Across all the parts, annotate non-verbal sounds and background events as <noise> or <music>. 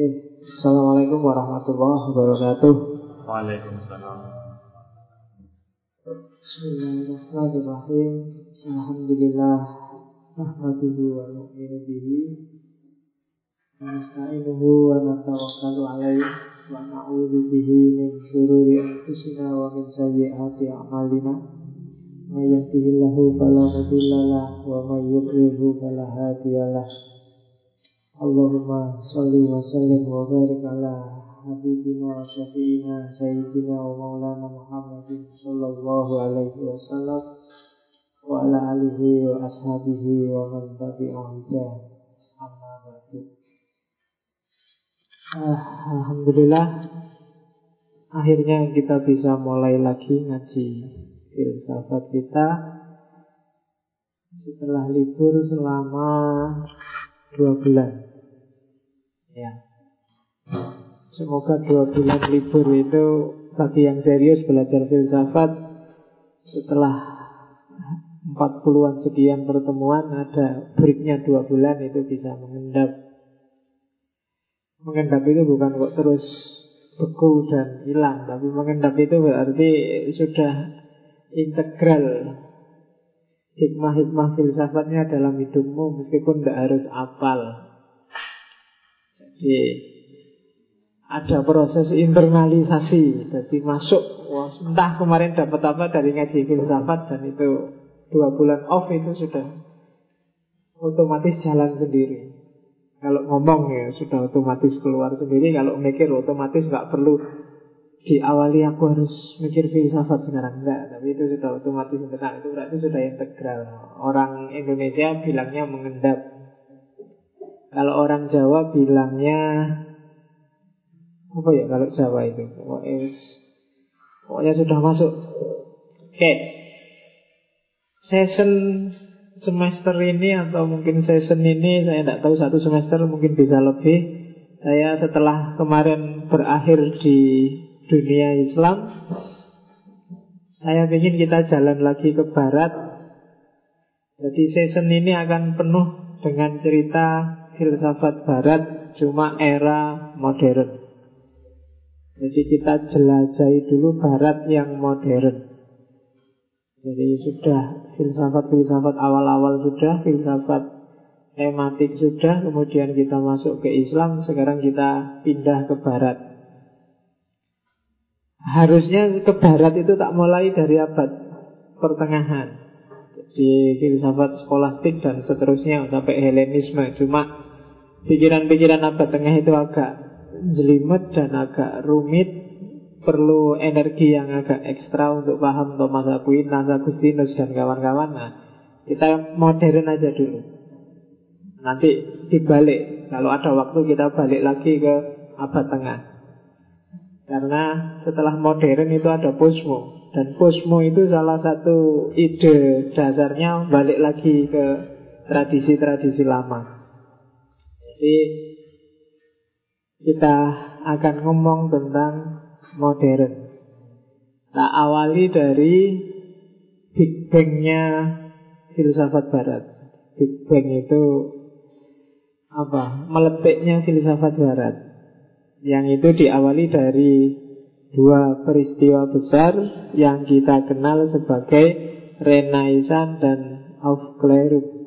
Assalamualaikum warahmatullahi wabarakatuh. Waalaikumsalam. Bismillahirrahmanirrahim. Alhamdulillah. Nahmaduhu wa nu'minu bihi. Nasta'inuhu wa natawakkalu alaihi. Wa na'udhu bihi min syururi anfusina wa min sayyiati a'malina. Ma yahdihillahu fala mudhillalah wa yudlilhu fala. Allahumma salli wa sallim wa barik ala habibina wa syafi'ina sayyidina wa maulana Muhammadin sallallahu alaihi wasallam wa ala alihi wa ashabihi wa man tabi'ahum amma ba'du. Ah, Alhamdulillah akhirnya kita bisa mulai lagi ngaji filsafat kita setelah libur selama dua bulan. Ya. Semoga dua bulan libur itu bagi yang serius belajar filsafat setelah 40-an sekian pertemuan ada breaknya dua bulan itu bisa mengendap. Mengendap itu bukan kok terus beku dan hilang, tapi mengendap itu berarti sudah integral hikmah-hikmah filsafatnya dalam hidupmu meskipun tidak harus apal. Jadi ada proses internalisasi, jadi masuk. Wah, entah kemarin dapat apa dari ngaji filsafat dan itu dua bulan off itu sudah otomatis jalan sendiri. Kalau ngomong ya sudah otomatis keluar sendiri. Kalau mikir otomatis nggak perlu diawali aku harus mikir filsafat sekarang enggak. Tapi itu sudah otomatis tenang. Itu berarti sudah integral. Orang Indonesia bilangnya mengendap kalau orang Jawa bilangnya apa ya kalau Jawa itu? Pokoknya, pokoknya sudah masuk. Oke. Okay. Session semester ini atau mungkin session ini saya tidak tahu satu semester mungkin bisa lebih. Saya setelah kemarin berakhir di dunia Islam, saya ingin kita jalan lagi ke barat. Jadi session ini akan penuh dengan cerita filsafat barat cuma era modern. Jadi kita jelajahi dulu barat yang modern. Jadi sudah filsafat-filsafat awal-awal sudah, filsafat tematik sudah, kemudian kita masuk ke Islam, sekarang kita pindah ke barat. Harusnya ke barat itu tak mulai dari abad pertengahan. Jadi filsafat skolastik dan seterusnya sampai Helenisme. Cuma Pikiran-pikiran abad tengah itu agak jelimet dan agak rumit. Perlu energi yang agak ekstra untuk paham Thomas Aquinas, Agustinus dan kawan-kawan. Nah, kita modern aja dulu. Nanti dibalik. Kalau ada waktu kita balik lagi ke abad tengah. Karena setelah modern itu ada posmo Dan posmo itu salah satu ide dasarnya balik lagi ke tradisi-tradisi lama jadi kita akan ngomong tentang modern. Tak awali dari Big Bang-nya filsafat barat. Big Bang itu apa? Meletiknya filsafat barat. Yang itu diawali dari dua peristiwa besar yang kita kenal sebagai Renaissance dan Aufklärung.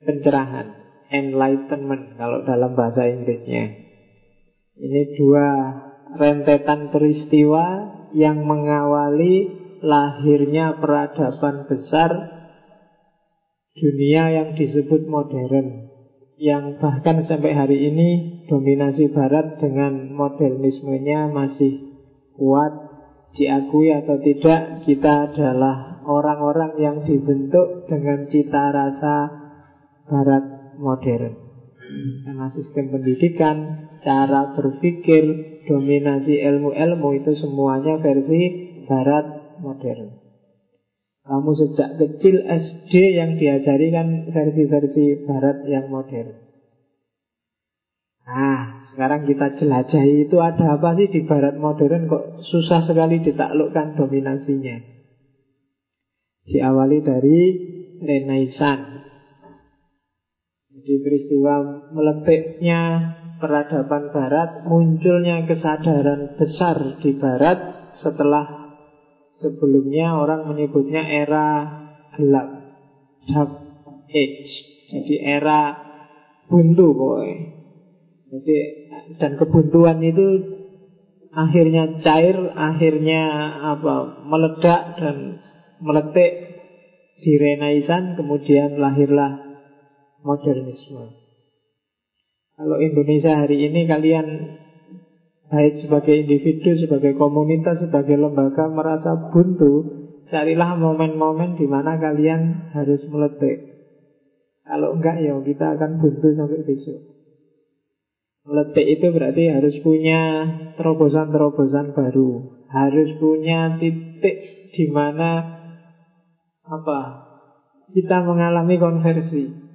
Pencerahan, enlightenment kalau dalam bahasa Inggrisnya. Ini dua rentetan peristiwa yang mengawali lahirnya peradaban besar dunia yang disebut modern yang bahkan sampai hari ini dominasi barat dengan modernismenya masih kuat diakui atau tidak kita adalah orang-orang yang dibentuk dengan cita rasa barat modern. Karena sistem pendidikan, cara berpikir, dominasi ilmu-ilmu itu semuanya versi barat modern. Kamu sejak kecil SD yang diajari kan versi-versi barat yang modern. Nah, sekarang kita jelajahi itu ada apa sih di barat modern kok susah sekali ditaklukkan dominasinya. Diawali dari Renaissance Jadi peristiwa meletiknya peradaban barat, munculnya kesadaran besar di barat setelah sebelumnya orang menyebutnya era gelap, dark age. Jadi era buntu boy. Jadi dan kebuntuan itu akhirnya cair, akhirnya apa meledak dan meletik di Renaisan, kemudian lahirlah modernisme. Kalau Indonesia hari ini kalian baik sebagai individu, sebagai komunitas, sebagai lembaga merasa buntu, carilah momen-momen di mana kalian harus meletik. Kalau enggak ya kita akan buntu sampai besok. Meletik itu berarti harus punya terobosan-terobosan baru, harus punya titik di mana apa kita mengalami konversi.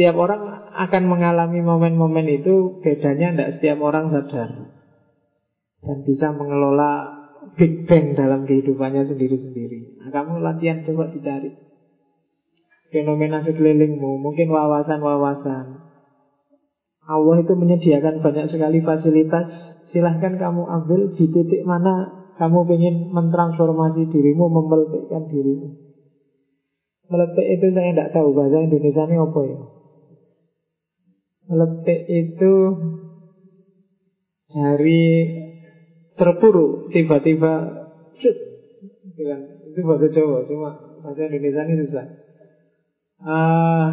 Setiap orang akan mengalami momen-momen itu Bedanya tidak setiap orang sadar. Dan bisa mengelola Big Bang dalam kehidupannya sendiri-sendiri. Nah, Kamu latihan coba dicari. Fenomena sekelilingmu Mungkin wawasan-wawasan. Allah itu menyediakan banyak sekali fasilitas. Silahkan kamu ambil di titik mana Kamu ingin mentransformasi dirimu Memeletikkan dirimu. Meletik itu saya tidak tahu Bahasa Indonesia ini apa ya Letik itu dari terpuruk tiba-tiba itu, itu bahasa Jawa cuma bahasa Indonesia ini susah. Uh,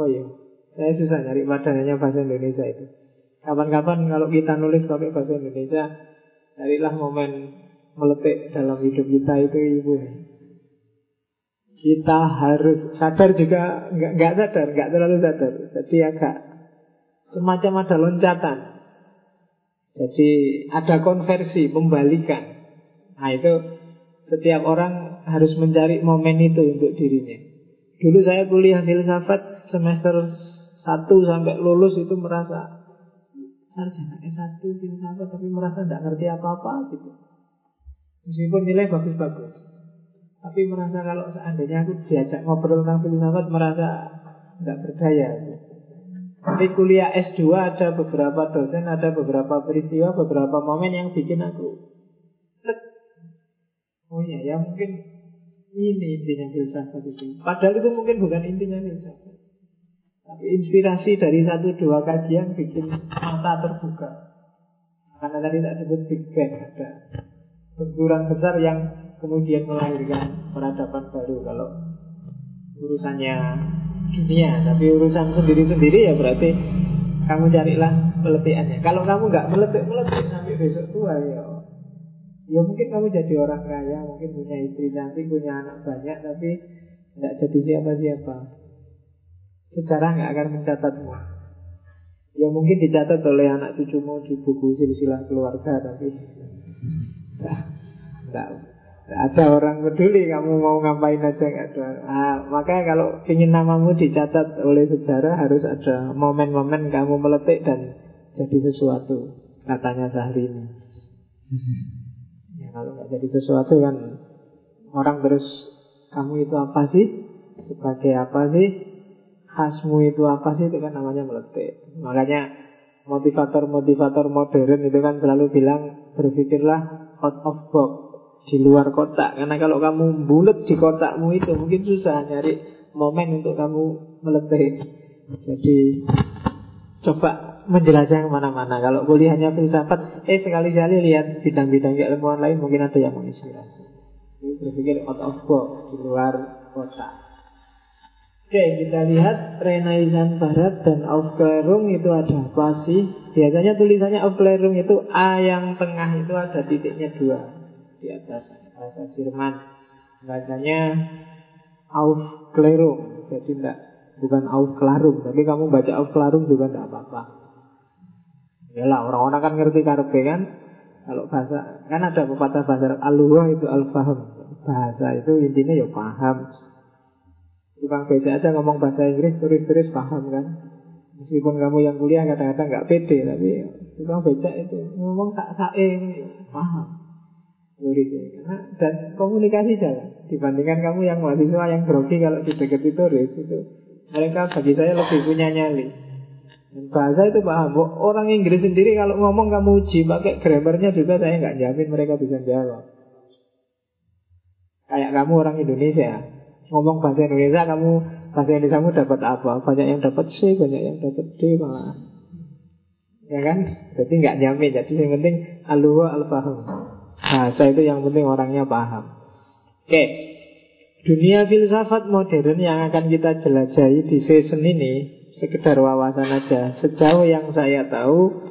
oh iya saya susah nyari padanya bahasa Indonesia itu. Kapan-kapan kalau kita nulis pakai bahasa Indonesia carilah momen meletik dalam hidup kita itu ibu kita harus sadar juga nggak nggak sadar nggak terlalu sadar. Jadi agak semacam ada loncatan. Jadi ada konversi pembalikan nah itu setiap orang harus mencari momen itu untuk dirinya. Dulu saya kuliah filsafat semester 1 sampai lulus itu merasa sarjana S1 filsafat tapi merasa tidak ngerti apa-apa gitu. Meskipun nilai bagus-bagus tapi merasa kalau seandainya aku diajak ngobrol tentang filsafat merasa tidak berdaya. Tapi kuliah S2 ada beberapa dosen, ada beberapa peristiwa, beberapa momen yang bikin aku Oh iya, ya mungkin ini intinya filsafat itu. Padahal itu mungkin bukan intinya filsafat. Tapi inspirasi dari satu dua kajian bikin mata terbuka. Karena tadi tak sebut Big Bang ada benturan besar yang kemudian melahirkan peradaban baru. Kalau urusannya dunia tapi urusan sendiri-sendiri ya berarti kamu carilah peletiannya kalau kamu nggak meletik meletik sampai besok tua ya ya mungkin kamu jadi orang kaya mungkin punya istri cantik punya anak banyak tapi nggak jadi siapa-siapa. Sejarah nggak akan mencatatmu. Ya mungkin dicatat oleh anak cucumu di buku silsilah keluarga tapi nah, ada orang peduli kamu mau ngapain aja nggak ada. Ah, maka kalau ingin namamu dicatat oleh sejarah harus ada momen-momen kamu meletik dan jadi sesuatu. Katanya Syahrini. Ya, kalau nggak jadi sesuatu kan orang terus kamu itu apa sih? Sebagai apa sih? Khasmu itu apa sih? Itu kan namanya meletik. Makanya motivator-motivator modern itu kan selalu bilang berpikirlah out of box di luar kotak. Karena kalau kamu bulat di kotakmu itu Mungkin susah nyari momen untuk kamu meletih Jadi Coba menjelajah ke mana-mana. Kalau kuliahnya filsafat Eh sekali-sekali lihat bidang-bidang keilmuan lain Mungkin ada yang menginspirasi. Berpikir out of box Di luar kotak. Oke, kita lihat Renaissance Barat dan Aufklärung itu ada apa sih? Biasanya tulisannya Aufklärung itu A yang tengah itu ada titiknya dua di atas bahasa Jerman. Bacanya Aufklärung jadi tidak bukan Aufklärung tapi kamu baca Aufklärung juga tidak apa-apa. Yalah orang-orang kan ngerti karpe kan? Kalau bahasa kan ada pepatah bahasa al itu al-faham. Bahasa itu intinya ya paham. Tukang beca aja ngomong bahasa Inggris turis-turis paham kan? Meskipun kamu yang kuliah kadang-kadang nggak pede tapi tukang beca itu ngomong sak-sak paham tulis ini karena dan komunikasi jalan Dibandingkan kamu yang mahasiswa yang grogi kalau di dekat itu itu mereka bagi saya lebih punya nyali. Dan bahasa itu paham. Orang Inggris sendiri kalau ngomong kamu uji pakai grammarnya juga saya nggak jamin mereka bisa jawab. Kayak kamu orang Indonesia ngomong bahasa Indonesia kamu bahasa Indonesia kamu dapat apa? Banyak yang dapat C, banyak yang dapat D malah. Ya kan? Jadi nggak jamin. Jadi yang penting aluwa al-faham. Bahasa itu yang penting orangnya paham. Oke, dunia filsafat modern yang akan kita jelajahi di season ini sekedar wawasan aja. Sejauh yang saya tahu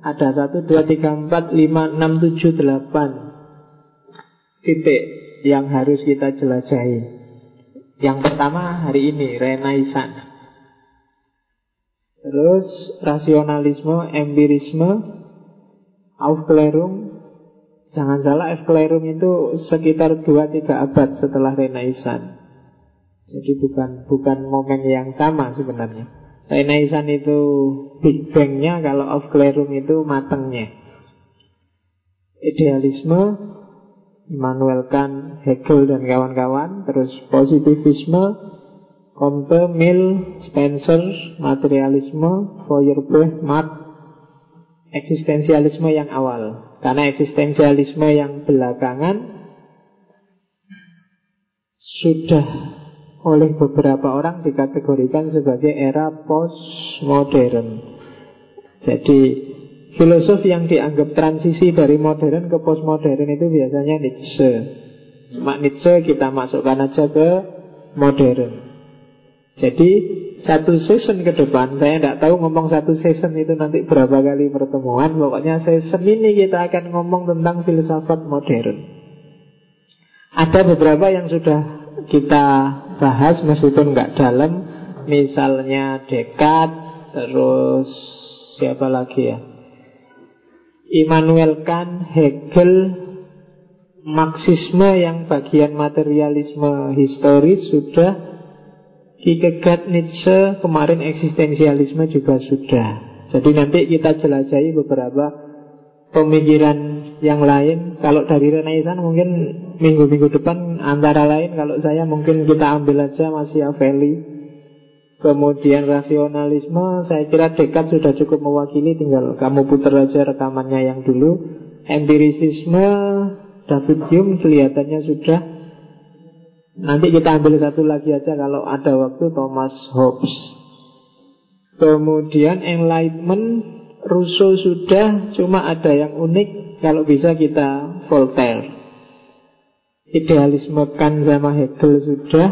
ada satu dua tiga empat lima enam tujuh delapan titik yang harus kita jelajahi. Yang pertama hari ini Renaissance. Terus rasionalisme, empirisme, Aufklärung, Jangan salah Efklerum itu sekitar 2-3 abad setelah Renaissance. Jadi bukan bukan momen yang sama sebenarnya. Renaissance itu Big Bang-nya Kalau Aufklärung itu matengnya Idealisme Immanuel Kant, Hegel dan kawan-kawan. Terus positivisme Comte, Mill, Spencer Materialisme Feuerbach, Marx. Eksistensialisme yang awal karena eksistensialisme yang belakangan sudah oleh beberapa orang dikategorikan sebagai era postmodern. Jadi filosof yang dianggap transisi dari modern ke postmodern itu biasanya Nietzsche. Mak Nietzsche kita masukkan aja ke modern. Jadi satu season ke depan Saya tidak tahu ngomong satu season itu nanti berapa kali pertemuan. Pokoknya season ini kita akan ngomong tentang filsafat modern. Ada beberapa yang sudah kita bahas meskipun nggak dalam. Misalnya Descartes Terus siapa lagi ya? Immanuel Kant, Hegel Marxisme yang bagian materialisme historis sudah Kierkegaard, Nietzsche, kemarin eksistensialisme juga sudah. Jadi nanti kita jelajahi beberapa pemikiran yang lain. Kalau dari Renaissance mungkin minggu-minggu depan antara lain kalau saya mungkin kita ambil aja Machiavelli. Kemudian rasionalisme, saya kira dekat sudah cukup mewakili, tinggal kamu putar aja rekamannya yang dulu. Empirisisme, David Hume kelihatannya sudah Nanti kita ambil satu lagi aja kalau ada waktu Thomas Hobbes. Kemudian Enlightenment Rousseau sudah, cuma ada yang unik kalau bisa kita Voltaire. Idealisme Kant sama Hegel sudah.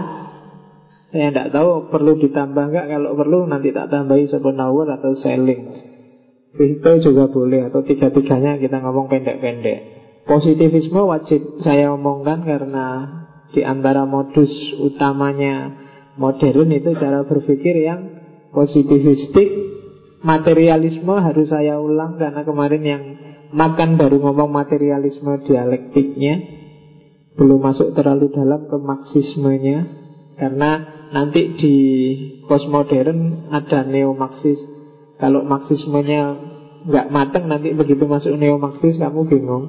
Saya tidak tahu perlu ditambah nggak. Kalau perlu nanti tak tambahi Schopenhauer atau Schelling. Itu juga boleh atau tiga-tiganya kita ngomong pendek-pendek. Positivisme wajib saya omongkan karena di antara modus utamanya modern itu cara berpikir yang positivistik. Materialisme harus saya ulang karena kemarin yang makan baru ngomong materialisme dialektiknya. Belum masuk terlalu dalam ke marxismenya. Karena nanti di postmodern ada neo-marxis. Kalau marxismenya nggak mateng nanti begitu masuk neo-marxis kamu bingung.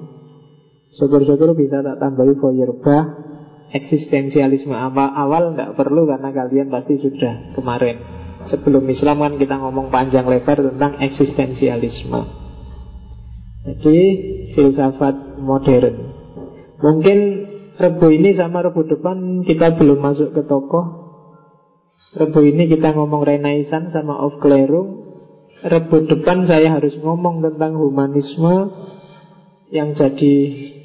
Syukur-syukur bisa tak tambahi Feuerbach eksistensialisme. Awal, awal nggak perlu karena kalian pasti sudah kemarin. Sebelum Islam kan kita ngomong panjang lebar tentang eksistensialisme. Jadi filsafat modern. Mungkin Rebu ini sama Rebu depan kita belum masuk ke tokoh. Rebu ini kita ngomong Renaissance sama Aufklärung Rebu depan saya harus ngomong tentang humanisme yang jadi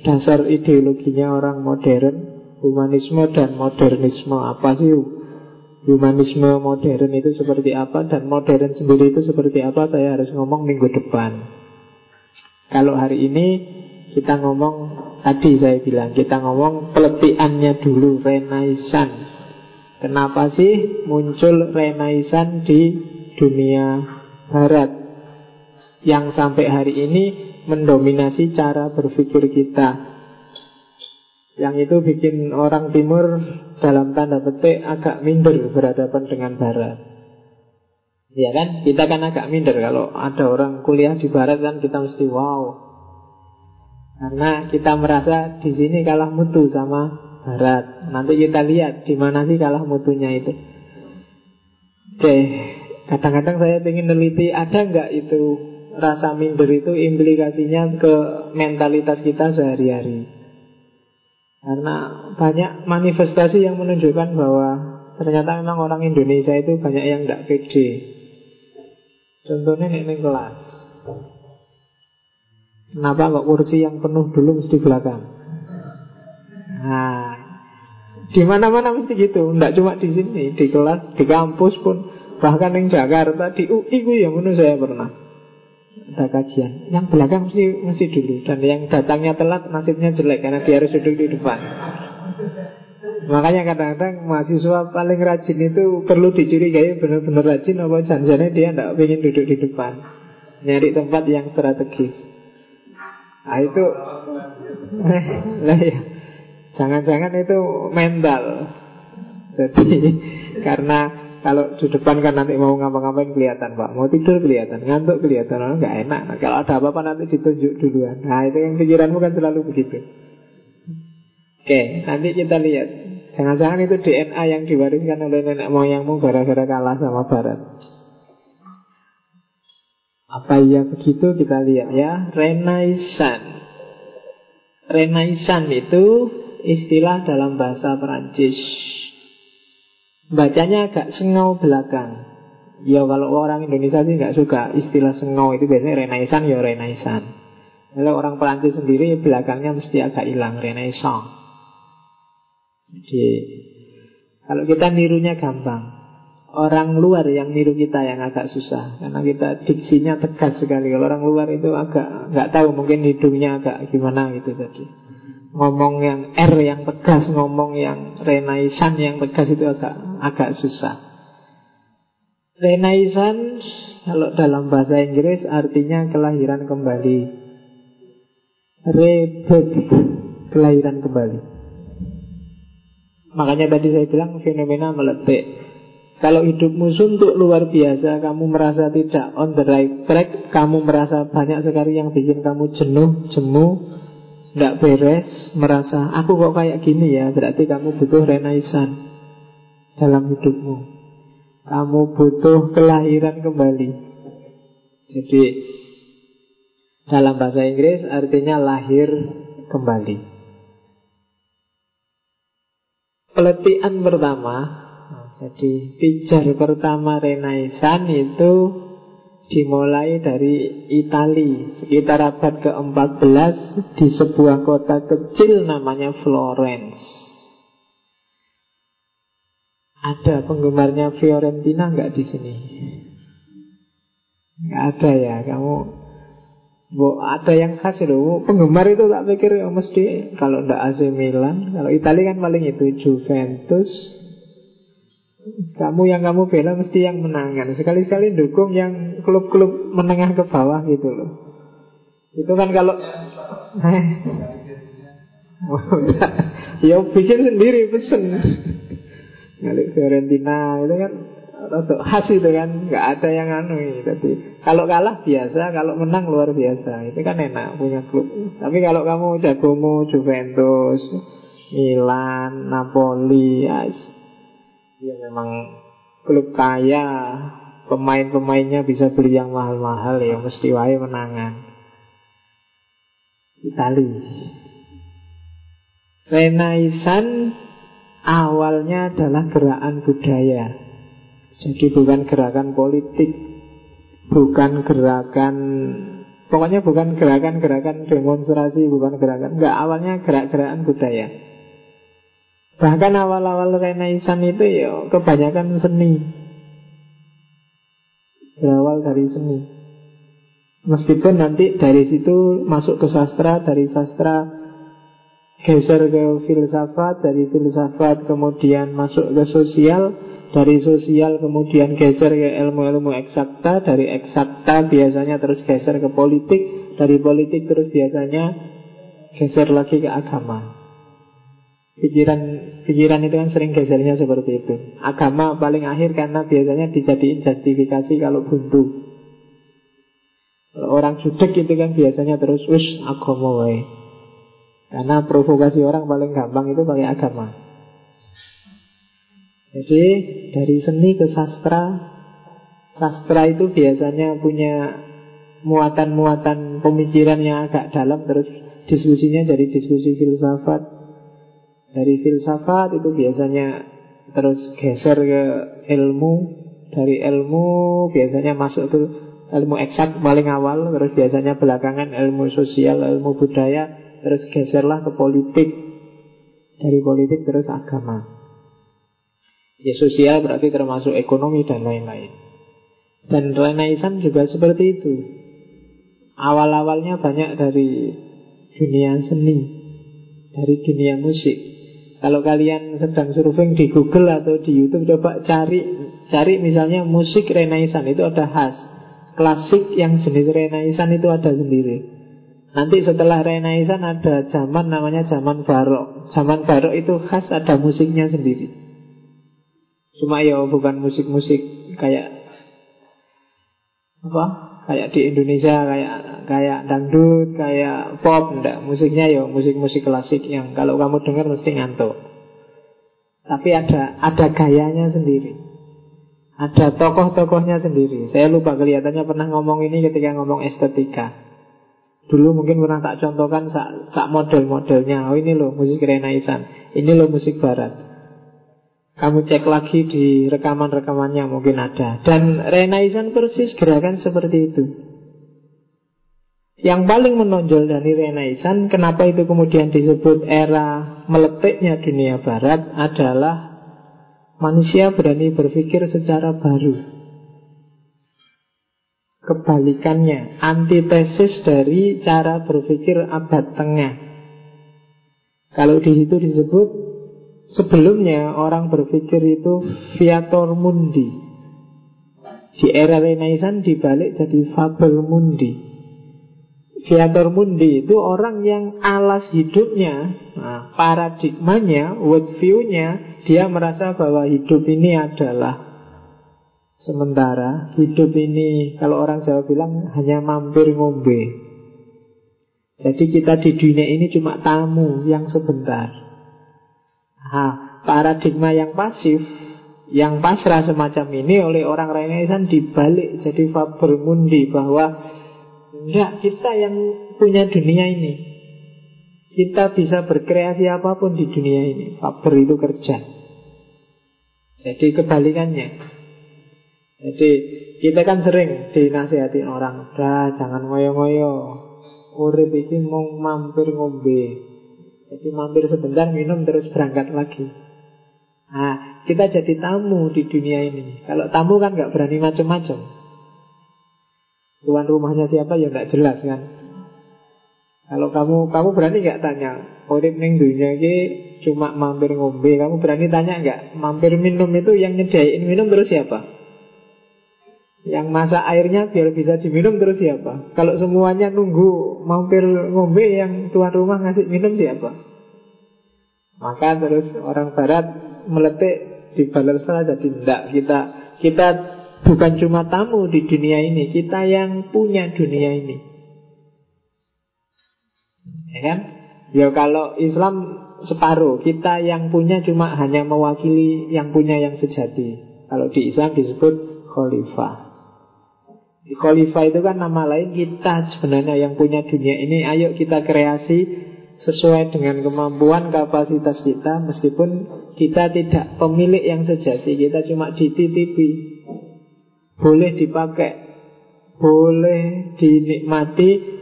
dasar ideologinya orang modern Humanisme dan modernisme Apa sih? Humanisme modern itu seperti apa Dan modern sendiri itu seperti apa? Saya harus ngomong minggu depan. Kalau hari ini kita ngomong Tadi saya bilang Kita ngomong peletiannya dulu Renaissance Kenapa sih muncul Renaissance di dunia barat? Yang sampai hari ini mendominasi cara berpikir kita yang itu bikin orang timur dalam tanda petik agak minder berhadapan dengan barat. Ya kan? Kita kan agak minder kalau ada orang kuliah di barat kan kita mesti wow. Karena kita merasa di sini kalah mutu sama Barat. Nanti kita lihat di mana sih kalah mutunya itu. Oke, kadang-kadang saya ingin neliti ada nggak itu rasa minder itu implikasinya ke mentalitas kita sehari-hari. Karena banyak manifestasi yang menunjukkan bahwa ternyata memang orang Indonesia itu banyak yang tidak pede. Contohnya ini kelas. Kenapa kok kursi yang penuh dulu mesti belakang? Nah, di mana-mana mesti gitu. Tidak cuma di sini, di kelas, di kampus pun, bahkan di Jakarta, di UI gue yang menurut saya pernah ada kajian. Yang belakang mesti mesti dulu dan yang datangnya telat nasibnya jelek karena dia harus duduk di depan. Makanya kadang-kadang mahasiswa paling rajin itu perlu dicurigai benar-benar rajin apa janjinya dia tidak ingin duduk di depan. Nyari tempat yang strategis. Nah itu <laughs> lah ya. Jangan-jangan itu mental. Jadi <laughs> karena kalau di depan kan nanti mau ngapa-ngapain kelihatan pak. Mau tidur kelihatan, ngantuk kelihatan. Oh, Nggak enak, kalau ada apa-apa nanti ditunjuk duluan. Nah itu yang pikiranmu kan selalu begitu. Oke, nanti kita lihat. Jangan-jangan itu DNA yang diwariskan oleh nenek moyangmu gara-gara kalah sama barat. Apa iya begitu? Kita lihat ya. Renaissance. Renaissance itu istilah dalam bahasa Perancis Bacanya agak sengau belakang. Ya kalau orang Indonesia sih nggak suka istilah sengau. Itu biasanya Renaissance ya Renaissance Kalau orang Perancis sendiri belakangnya mesti agak hilang Renaissance. Jadi kalau kita nirunya gampang. Orang luar yang niru kita yang agak susah. Karena kita diksinya tegas sekali. Kalau orang luar itu agak nggak tahu Mungkin hidungnya agak gimana gitu Jadi ngomong yang R yang tegas Ngomong yang Renaissance yang tegas itu agak agak susah. Renaissance Kalau dalam bahasa Inggris Artinya kelahiran kembali. Rebirth Kelahiran kembali. Makanya tadi saya bilang fenomena meletik. Kalau hidupmu suntuk luar biasa, kamu merasa tidak on the right track, kamu merasa banyak sekali yang bikin kamu jenuh, jemu, tidak beres, merasa aku kok kayak gini ya, berarti kamu butuh renaissance dalam hidupmu. Kamu butuh kelahiran kembali. Jadi dalam bahasa Inggris artinya lahir kembali. Peletian pertama Jadi pijar pertama Renaissance itu dimulai dari Itali. Sekitar abad ke-14 di sebuah kota kecil namanya Florence. Ada penggemarnya Fiorentina nggak di sini? Nggak ada ya, kamu. Bo, ada yang khas loh Penggemar itu tak pikir ya mesti Kalau ndak AC Milan. Kalau Italia kan paling itu Juventus Kamu yang kamu bela mesti yang menangan. Sekali-sekali dukung yang klub-klub menengah ke bawah gitu loh. Itu kan kalau <laughs> Ya bikin sendiri pesen. Ngalik Fiorentina itu kan Untuk khas itu kan. Nggak ada yang anu Jadi kalau kalah biasa, kalau menang luar biasa. Itu kan enak punya klub. Tapi kalau kamu jagomu Juventus, Milan, Napoli, ya, ya memang klub kaya, pemain-pemainnya bisa beli yang mahal-mahal ya mesti wae menangan. Itali. Renaissance awalnya adalah gerakan budaya. Jadi bukan gerakan politik bukan gerakan pokoknya bukan gerakan-gerakan demonstrasi, bukan gerakan enggak awalnya gerak-gerakan budaya. Bahkan awal-awal Renaissance itu ya kebanyakan seni. Berawal dari seni. Meskipun nanti dari situ masuk ke sastra, dari sastra geser ke filsafat, dari filsafat kemudian masuk ke sosial, dari sosial kemudian geser ke ilmu-ilmu eksakta Dari eksakta biasanya terus geser ke politik Dari politik terus biasanya geser lagi ke agama Pikiran pikiran itu kan sering gesernya seperti itu Agama paling akhir karena biasanya dijadiin justifikasi kalau buntu Kalau orang judek itu kan biasanya terus Us agama wae Karena provokasi orang paling gampang itu pakai agama. Jadi dari seni ke sastra, sastra itu biasanya punya muatan-muatan pemikiran yang agak dalam terus diskusinya jadi diskusi filsafat. Dari filsafat itu biasanya terus geser ke ilmu, dari ilmu biasanya masuk ke ilmu eksak paling awal, terus biasanya belakangan ilmu sosial, ilmu budaya, terus geserlah ke politik. Dari politik terus agama. Ya sosial berarti termasuk ekonomi dan lain-lain. Dan Renaissance juga seperti itu. Awal-awalnya banyak dari dunia seni, dari dunia musik. Kalau kalian sedang surfing di Google atau di YouTube coba cari cari misalnya musik Renaissance itu ada khas. Klasik yang jenis Renaissance itu ada sendiri. Nanti setelah Renaissance ada zaman namanya zaman Barok. Zaman Barok itu khas ada musiknya sendiri. Cuma ya bukan musik-musik kayak apa? Kayak di Indonesia kayak kayak dangdut, kayak pop, enggak. Musiknya ya musik-musik klasik yang kalau kamu dengar mesti ngantuk. Tapi ada ada gayanya sendiri. Ada tokoh-tokohnya sendiri. Saya lupa kelihatannya pernah ngomong ini ketika ngomong estetika. Dulu mungkin pernah tak contohkan sak, sak model-modelnya. Oh ini loh musik Renaissance. Ini loh musik Barat. Kamu cek lagi di rekaman-rekamannya mungkin ada. Dan Renaissance persis gerakan seperti itu. Yang paling menonjol dari Renaissance, kenapa itu kemudian disebut era meletiknya dunia barat adalah manusia berani berpikir secara baru. Kebalikannya, antitesis dari cara berpikir abad tengah. Kalau di situ disebut Sebelumnya orang berpikir itu Viator Mundi. Di era Renaissance dibalik jadi Fabel Mundi. Viator Mundi itu orang yang alas hidupnya nah, Paradigmanya, worldview-nya Dia merasa bahwa hidup ini adalah Sementara. Hidup ini Kalau orang Jawa bilang hanya mampir ngombe. Jadi kita di dunia ini cuma tamu yang sebentar Nah, paradigma yang pasif yang pasrah semacam ini oleh orang Renaissance dibalik jadi Faber Mundi bahwa enggak kita yang punya dunia ini. Kita bisa berkreasi apa pun di dunia ini. Faber itu kerja. Jadi kebalikannya. Jadi kita kan sering dinasihati orang, udah jangan ngoyo-ngoyo. Urip iki mau mampir ngombe. Jadi mampir sebentar minum terus berangkat lagi. Nah, kita jadi tamu di dunia ini. Kalau tamu kan nggak berani macam-macam. Tuan rumahnya siapa ya nggak jelas kan. Kalau kamu kamu berani nggak tanya, urip ning dunia ini cuma mampir ngombe, kamu berani tanya nggak? Mampir minum itu yang nyediain minum terus siapa? Yang masak airnya biar bisa diminum terus siapa? Kalau semuanya nunggu mampir ngombe yang tuan rumah ngasih minum siapa? Maka terus orang barat meletik di salah jadi tidak kita kita bukan cuma tamu di dunia ini, kita yang punya dunia ini. Ya kan? Ya kalau Islam separuh, kita yang punya cuma hanya mewakili yang punya yang sejati. Kalau di Islam disebut khalifah. Khalifah itu kan nama lain kita sebenarnya yang punya dunia ini. Ayo kita kreasi sesuai dengan kemampuan kapasitas kita Meskipun kita tidak pemilik yang sejati. Kita cuma dititipi. Boleh dipakai Boleh dinikmati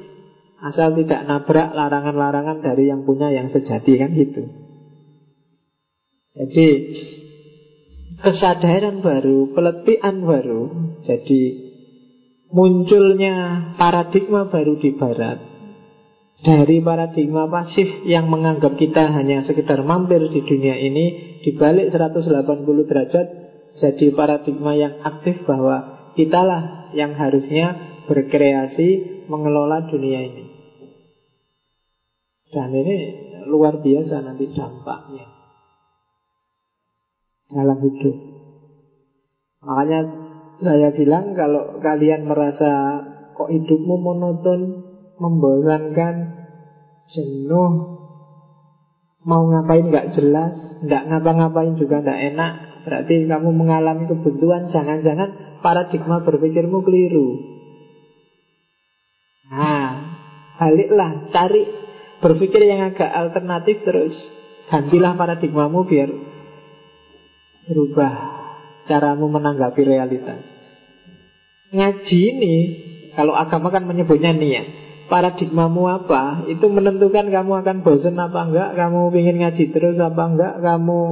Asal tidak nabrak larangan-larangan dari yang punya yang sejati kan gitu. Jadi kesadaran baru, peletihan baru Jadi munculnya paradigma baru di barat. Dari paradigma pasif yang menganggap kita hanya sekedar mampir di dunia ini dibalik 180 derajat jadi paradigma yang aktif bahwa kitalah yang harusnya berkreasi mengelola dunia ini. Dan ini luar biasa nanti dampaknya dalam hidup. Makanya saya bilang kalau kalian merasa kok hidupmu monoton, membosankan, jenuh, Mau ngapain nggak jelas, nggak ngapa-ngapain juga nggak enak. Berarti kamu mengalami kebuntuan. Jangan-jangan paradigma berpikirmu keliru. Nah, baliklah cari berpikir yang agak alternatif terus gantilah paradigmamu biar berubah caramu menanggapi realitas. Ngaji ini kalau agama kan menyebutnya niat. Paradigmamu apa? Itu menentukan kamu akan bosan apa enggak kamu ingin ngaji terus apa enggak kamu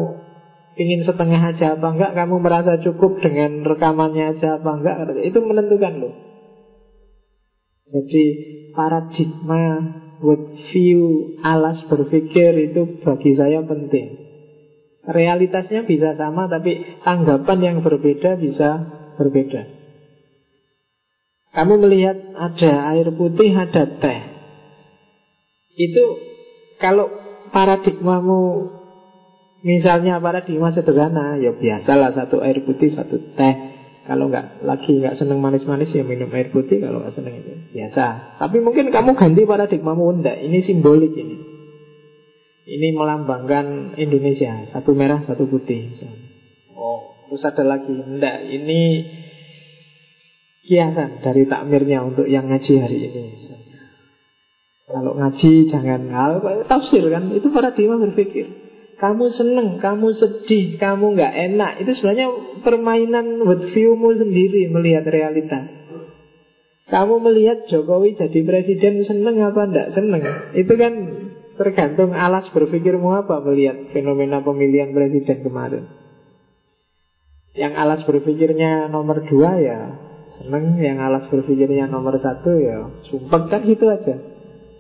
ingin setengah aja apa enggak kamu merasa cukup dengan rekamannya aja apa enggak. Itu menentukan loh. Jadi paradigma view alas berpikir itu bagi saya penting realitasnya bisa sama tapi tanggapan yang berbeda bisa berbeda kamu melihat ada air putih, ada teh. Itu kalau paradigmamu misalnya paradigma sederhana, ya biasalah satu air putih, satu teh. Kalau nggak lagi nggak seneng manis-manis ya minum air putih. Kalau nggak seneng itu biasa. Tapi mungkin kamu ganti paradigmamu enggak. Ini simbolik ini. Ini melambangkan Indonesia. Satu merah, satu putih. Oh, terus ada lagi enggak. Ini kiasan dari takmirnya untuk yang ngaji hari ini. Kalau ngaji jangan hal tafsir kan itu paradigma berpikir. Kamu seneng, kamu sedih, kamu nggak enak. Itu sebenarnya permainan with viewmu sendiri melihat realitas. Kamu melihat Jokowi jadi presiden seneng apa enggak seneng? Itu kan tergantung alas berpikirmu apa melihat fenomena pemilihan presiden kemarin. Yang alas berpikirnya nomor dua ya Seneng. Yang alas berpikirnya nomor satu ya Sumpah kan gitu aja.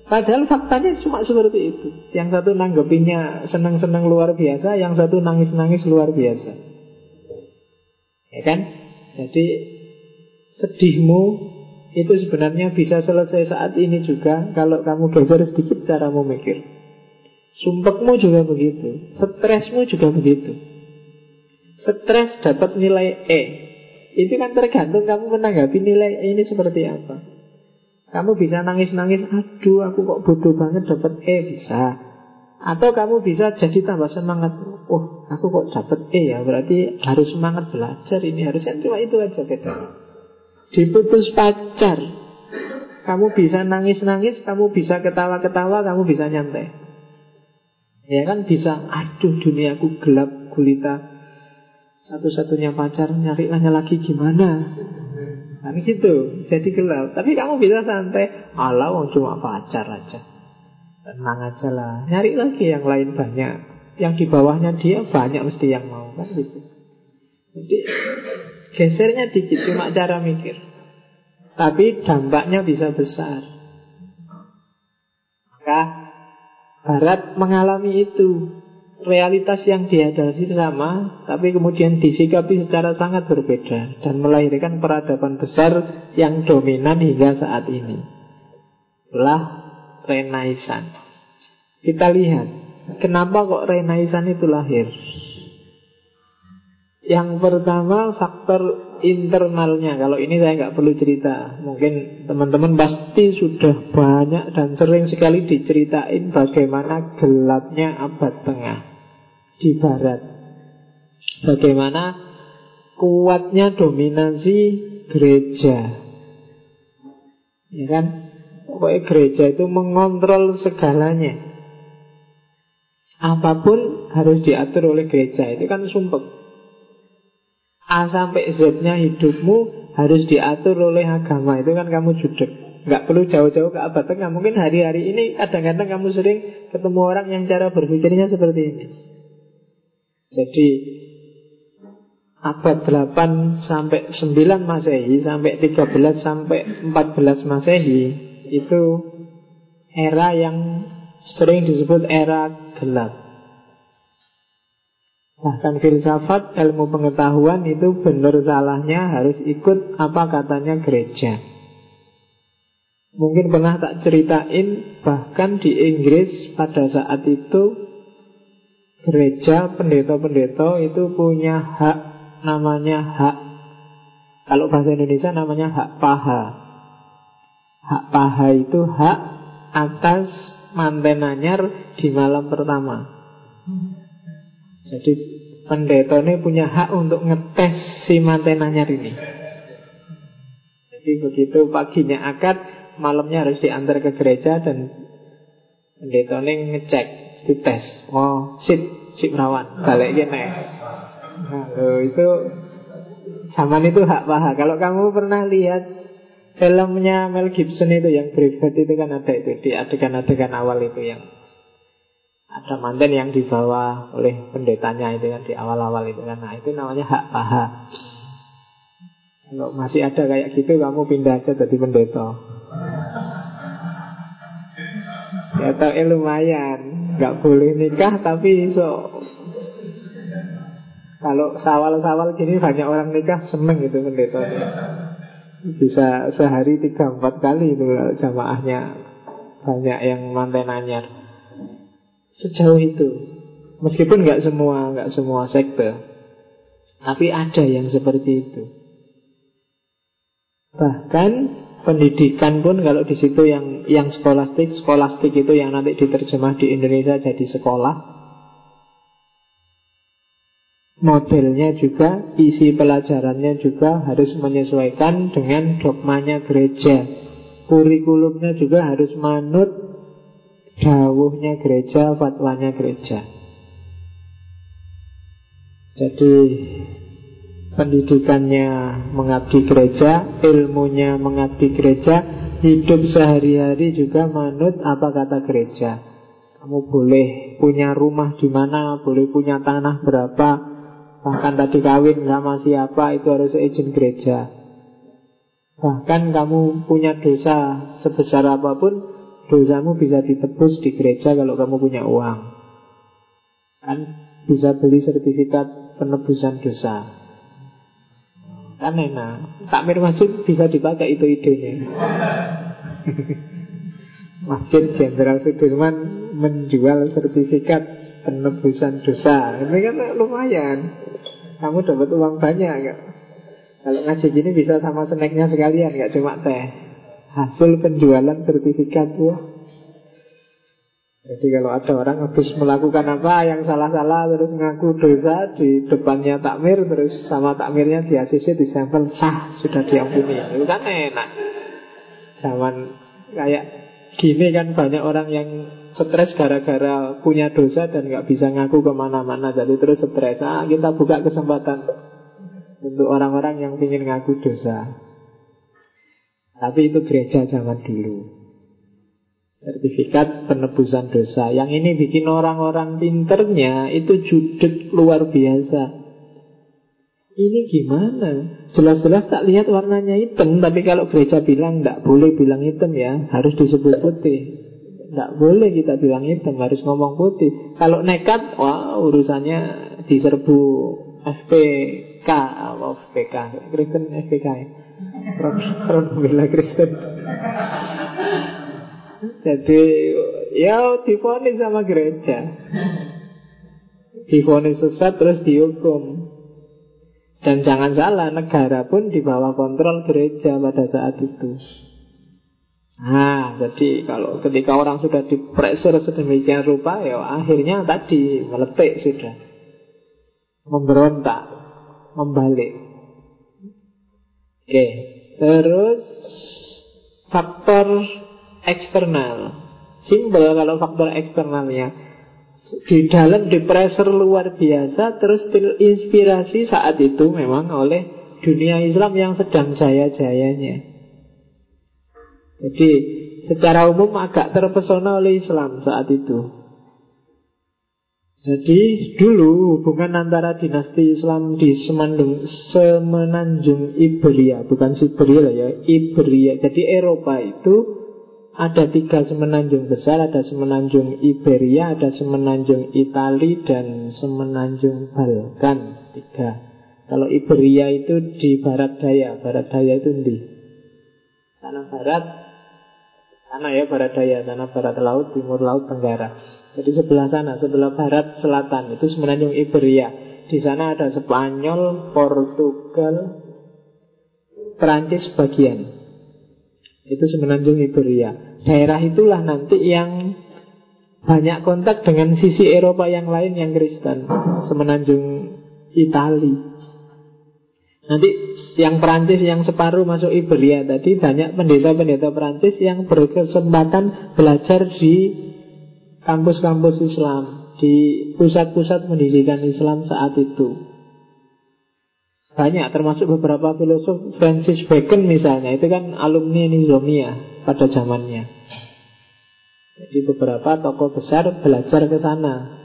Padahal faktanya cuma seperti itu. Yang satu nanggepinya seneng-seneng luar biasa Yang satu nangis-nangis luar biasa. Ya kan? Jadi sedihmu itu sebenarnya bisa selesai saat ini juga Kalau kamu geser sedikit cara memikir Sumpekmu juga begitu Stresmu juga begitu Stres dapat nilai E itu kan tergantung kamu menanggapi nilai ini seperti apa. Kamu bisa nangis-nangis, aduh aku kok bodoh banget dapat E bisa. Atau kamu bisa jadi tambah semangat, oh aku kok dapat E ya, berarti harus semangat belajar ini harusnya cuma itu aja beda. Diputus pacar, kamu bisa nangis-nangis, kamu bisa ketawa-ketawa, kamu bisa nyantai. Ya kan bisa, aduh duniaku gelap gulita. Satu-satunya pacar nyari lagi gimana? Kan gitu Jadi gelap. Tapi kamu bisa santai. Allah wong cuma pacar aja. Tenang aja lah Nyari lagi yang lain banyak. Yang di bawahnya dia banyak mesti yang mau Kan gitu. Jadi gesernya dikit Cuma cara mikir Tapi dampaknya bisa besar Maka Barat mengalami itu realitas yang dihadapi sama, tapi kemudian disikapi secara sangat berbeda dan melahirkan peradaban besar yang dominan hingga saat ini. Itulah Renaissance. Kita lihat, kenapa kok Renaissance itu lahir? Yang pertama faktor internalnya Kalau ini saya nggak perlu cerita Mungkin teman-teman pasti sudah banyak dan sering sekali diceritain Bagaimana gelapnya abad tengah di barat. Bagaimana kuatnya dominasi gereja. Ya kan? Pokoknya gereja itu mengontrol segalanya. Apa pun harus diatur oleh gereja. Itu kan sumpah. A sampai Z-nya hidupmu harus diatur oleh agama. Itu kan kamu judek. Nggak perlu jauh-jauh ke abad tengah. Mungkin hari-hari ini kadang-kadang kamu sering ketemu orang yang cara berpikirnya seperti ini. Jadi abad 8 sampai 9 Masehi sampai 13 sampai 14 Masehi itu era yang sering disebut era gelap. Bahkan filsafat, ilmu pengetahuan itu benar salahnya harus ikut apa katanya gereja. Mungkin pernah tak ceritain bahkan di Inggris pada saat itu gereja pendeta-pendeta itu punya hak namanya hak kalau bahasa Indonesia namanya hak paha. Hak paha itu hak atas manten anyar di malam pertama. Jadi pendeta ini punya hak untuk ngetes si manten anyar ini. Jadi begitu paginya akad, malamnya harus diantar ke gereja dan pendeta ini ngecek, dites. Oh, sip, sip rawan, balik gini. Nah, itu zaman itu hak paha. Kalau kamu pernah lihat filmnya Mel Gibson itu yang Braveheart itu kan ada itu di adegan-adegan awal itu yang ada manten yang dibawa oleh pendetanya itu kan di awal-awal itu kan. Nah, itu namanya hak paha. Kalau masih ada kayak gitu kamu pindah aja jadi pendeta. Ya tahu eh, lumayan, nggak boleh nikah tapi so kalau sawal-sawal gini banyak orang nikah seneng gitu pendeta Bisa sehari tiga empat kali itu jamaahnya banyak yang manten anyar. Sejauh itu Meskipun nggak semua nggak semua sekte Tapi ada yang seperti itu Bahkan pendidikan pun kalau di situ yang yang skolastik, skolastik itu yang nanti diterjemah di Indonesia jadi sekolah. Modelnya juga, isi pelajarannya juga harus menyesuaikan dengan dogmanya gereja. Kurikulumnya juga harus manut dawuhnya gereja, fatwanya gereja. Jadi pendidikannya mengabdi gereja, ilmunya mengabdi gereja, hidup sehari-hari juga manut apa kata gereja. Kamu boleh punya rumah di mana, boleh punya tanah berapa, bahkan tadi kawin sama siapa itu harus izin gereja. Bahkan kamu punya dosa sebesar apa pun Dosamu bisa ditebus di gereja kalau kamu punya uang. Kan bisa beli sertifikat penebusan dosa. Kan enak. Takmir masjid bisa dipakai itu idenya. <laughs> Masjid Jenderal Sudirman menjual sertifikat penebusan dosa. Ini kan lumayan. Kamu dapat uang banyak? Kalau ngaji gini bisa sama snacknya sekalian Gak cuma teh hasil penjualan sertifikat ya. Jadi kalau ada orang habis melakukan apa yang salah-salah terus ngaku dosa di depannya takmir terus sama takmirnya di ACC di sampel sah sudah diampuni itu kan enak. Zaman kayak gini kan banyak orang yang stres gara-gara punya dosa dan nggak bisa ngaku ke mana-mana jadi terus stres. Ah kita buka kesempatan untuk orang-orang yang ingin ngaku dosa. Tapi itu gereja zaman dulu. Sertifikat penebusan dosa. Yang ini bikin orang-orang pinternya Itu judek luar biasa. Ini gimana? Jelas-jelas tak lihat warnanya hitam Tapi kalau gereja bilang Tidak boleh bilang hitam ya Harus disebut putih. Tidak boleh kita bilang hitam Harus ngomong putih. Kalau nekat Wah urusannya diserbu FPK FPK Kristen FPK ya Front membela Kristen. Jadi ya difonis sama gereja. Difonis sesat terus dihukum. Dan jangan salah Negara pun di bawah kontrol gereja pada saat itu. Nah, jadi kalau ketika orang sudah dipressure sedemikian rupa, ya akhirnya tadi meletik sudah, memberontak, membalik. Oke, terus faktor eksternal. Simpel kalau faktor eksternalnya. Di dalam di pressure luar biasa terus inspirasi saat itu memang oleh dunia Islam yang sedang jaya-jayanya. Jadi secara umum agak terpesona oleh Islam saat itu. Jadi dulu hubungan antara dinasti Islam di Semandung, Semenanjung Iberia, bukan Siberia ya, Iberia. Jadi Eropa itu ada tiga semenanjung besar, ada semenanjung Iberia, ada semenanjung Itali, dan semenanjung Balkan. Tiga. Kalau Iberia itu di barat daya, barat daya itu di sana barat, sana ya barat daya, sana barat laut, timur laut, tenggara. Jadi sebelah sana, sebelah barat selatan itu semenanjung Iberia. Di sana ada Spanyol, Portugal, Perancis bagian. Itu semenanjung Iberia. Daerah itulah nanti yang banyak kontak dengan sisi Eropa yang lain yang Kristen, semenanjung Itali. Nanti yang Perancis yang separuh masuk Iberia tadi banyak pendeta-pendeta Perancis yang berkesempatan belajar di kampus-kampus Islam, di pusat-pusat pendidikan Islam saat itu. Banyak termasuk beberapa filosof Francis Bacon misalnya Itu kan alumni Nizomia pada zamannya. Jadi beberapa tokoh besar belajar ke sana.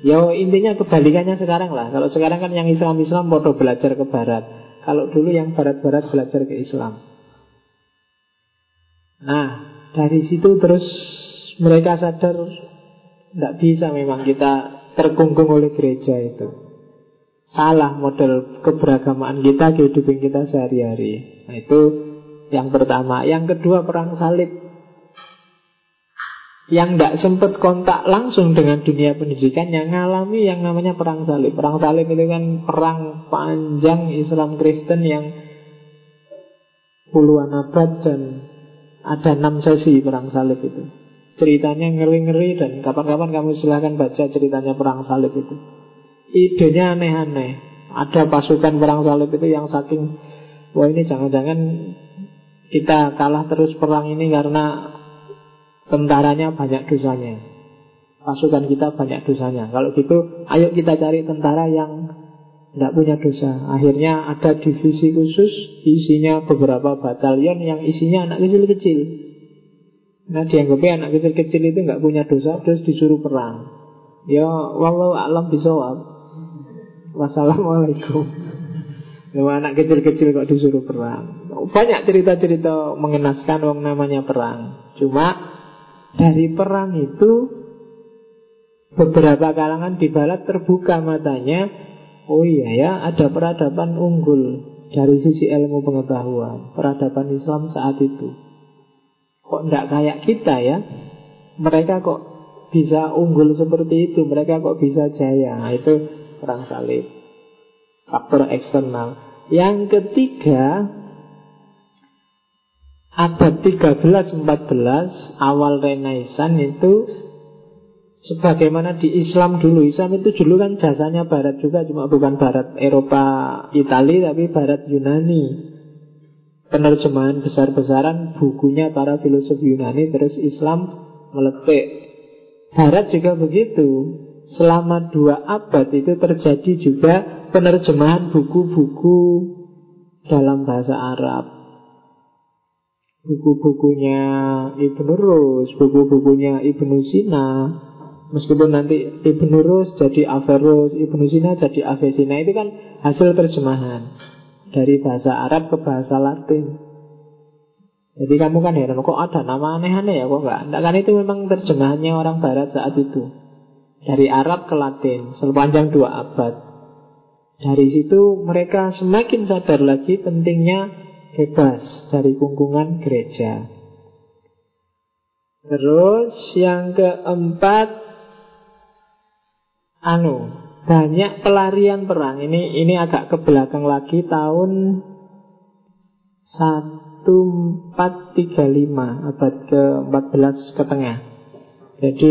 Ya intinya kebalikannya sekarang lah. Kalau sekarang kan yang Islam-Islam bodoh belajar ke barat. Kalau dulu yang barat-barat belajar ke Islam. Nah dari situ terus mereka sadar Tidak bisa memang kita terkungkung oleh gereja itu. Salah model keberagamaan kita, kehidupan kita sehari-hari. Nah itu yang pertama. Yang kedua perang salib. Yang tidak sempat kontak langsung dengan dunia pendidikan Yang ngalami yang namanya perang salib. Perang salib itu kan perang panjang Islam Kristen yang Puluhan abad dan ada enam sesi perang salib itu Ceritanya ngeri-ngeri dan kapan-kapan kamu silahkan baca ceritanya perang salib itu idenya aneh-aneh. Ada pasukan perang salib itu yang saking Wah ini jangan-jangan kita kalah terus perang ini karena tentaranya banyak dosanya. Pasukan kita banyak dosanya. Kalau gitu, ayo kita cari tentara yang tidak punya dosa. Akhirnya ada divisi khusus, isinya beberapa batalion yang isinya anak kecil-kecil. Nah dianggapnya anak kecil-kecil itu nggak punya dosa, terus disuruh perang. Ya, walau alam bisawab. Wassalamualaikum. Cuma anak kecil-kecil kok disuruh perang. Banyak cerita-cerita mengenaskan Wong namanya perang. Cuma dari perang itu Beberapa kalangan di barat terbuka matanya. Oh iya ya ada peradaban unggul Dari sisi ilmu pengetahuan Peradaban Islam saat itu Kok tidak kayak kita ya Mereka kok bisa unggul seperti itu Mereka kok bisa jaya nah, Itu perang salib. Faktor eksternal. Yang ketiga, abad 13-14 awal Renaissance itu sebagaimana di Islam dulu. Islam itu dulu kan jasanya barat juga, cuma bukan barat Eropa, Itali, tapi barat Yunani. Penerjemahan besar-besaran bukunya para filosof Yunani terus Islam meletik. Barat juga begitu selama dua abad itu terjadi juga penerjemahan buku-buku dalam bahasa Arab. Buku-bukunya Ibnu Rus, buku-bukunya Ibnu Sina. Meskipun nanti Ibnu Rus jadi Averus, Ibnu Sina jadi Avesina itu kan hasil terjemahan dari bahasa Arab ke bahasa Latin. Jadi kamu kan heran kok ada nama aneh-aneh ya kok enggak? Enggak kan itu memang terjemahannya orang barat saat itu. Dari Arab ke Latin Sepanjang dua abad Dari situ mereka semakin sadar lagi Pentingnya bebas Dari kungkungan gereja Terus yang keempat Anu Banyak pelarian perang Ini ini agak ke belakang lagi Tahun 1435 Abad ke-14 ke tengah Jadi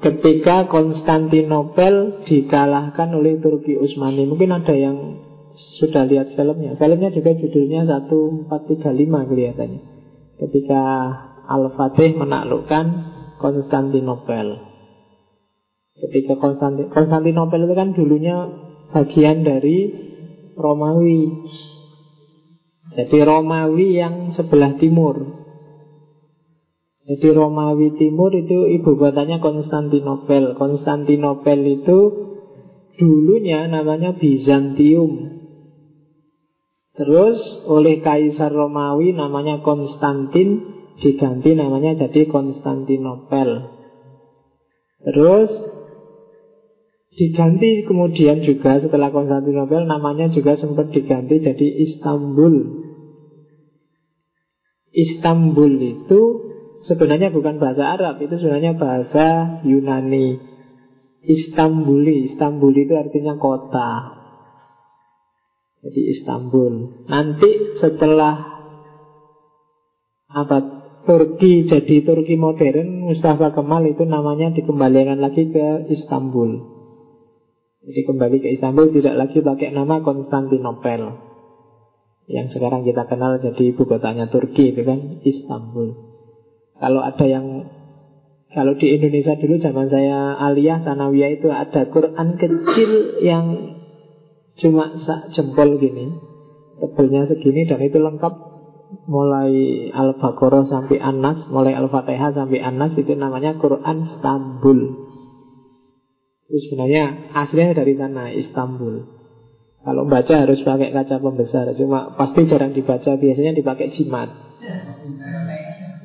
ketika Konstantinopel dikalahkan oleh Turki Utsmani. Mungkin ada yang sudah lihat filmnya. Filmnya juga judulnya 1435 kelihatannya. Ketika Al-Fatih menaklukkan Konstantinopel. Ketika Konstantin Konstantinopel itu kan dulunya bagian dari Romawi. Jadi Romawi yang sebelah timur jadi Romawi Timur itu ibu kotanya Konstantinopel. Konstantinopel itu dulunya namanya Bizantium. Terus oleh Kaisar Romawi namanya Konstantin diganti namanya jadi Konstantinopel. Terus diganti kemudian juga setelah Konstantinopel namanya juga sempat diganti jadi Istanbul. Istanbul itu sebenarnya bukan bahasa Arab, itu sebenarnya bahasa Yunani. Istanbuli, Istanbul itu artinya kota. Jadi Istanbul. Nanti setelah abad Turki jadi Turki modern Mustafa Kemal itu namanya dikembalikan lagi ke Istanbul Jadi kembali ke Istanbul tidak lagi pakai nama Konstantinopel. Yang sekarang kita kenal jadi ibu kotanya Turki itu kan? Istanbul. Kalau ada yang kalau di Indonesia dulu zaman saya aliyah sanawiyah itu ada Quran kecil yang cuma sak jempol gini, tebelnya segini dan itu lengkap. Mulai Al-Baqarah sampai An-Nas, mulai Al-Fatihah sampai An-Nas itu namanya Quran Istanbul. Itu sebenarnya aslinya dari sana Istanbul. Kalau baca harus pakai kaca pembesar, cuma pasti jarang dibaca, biasanya dipakai jimat.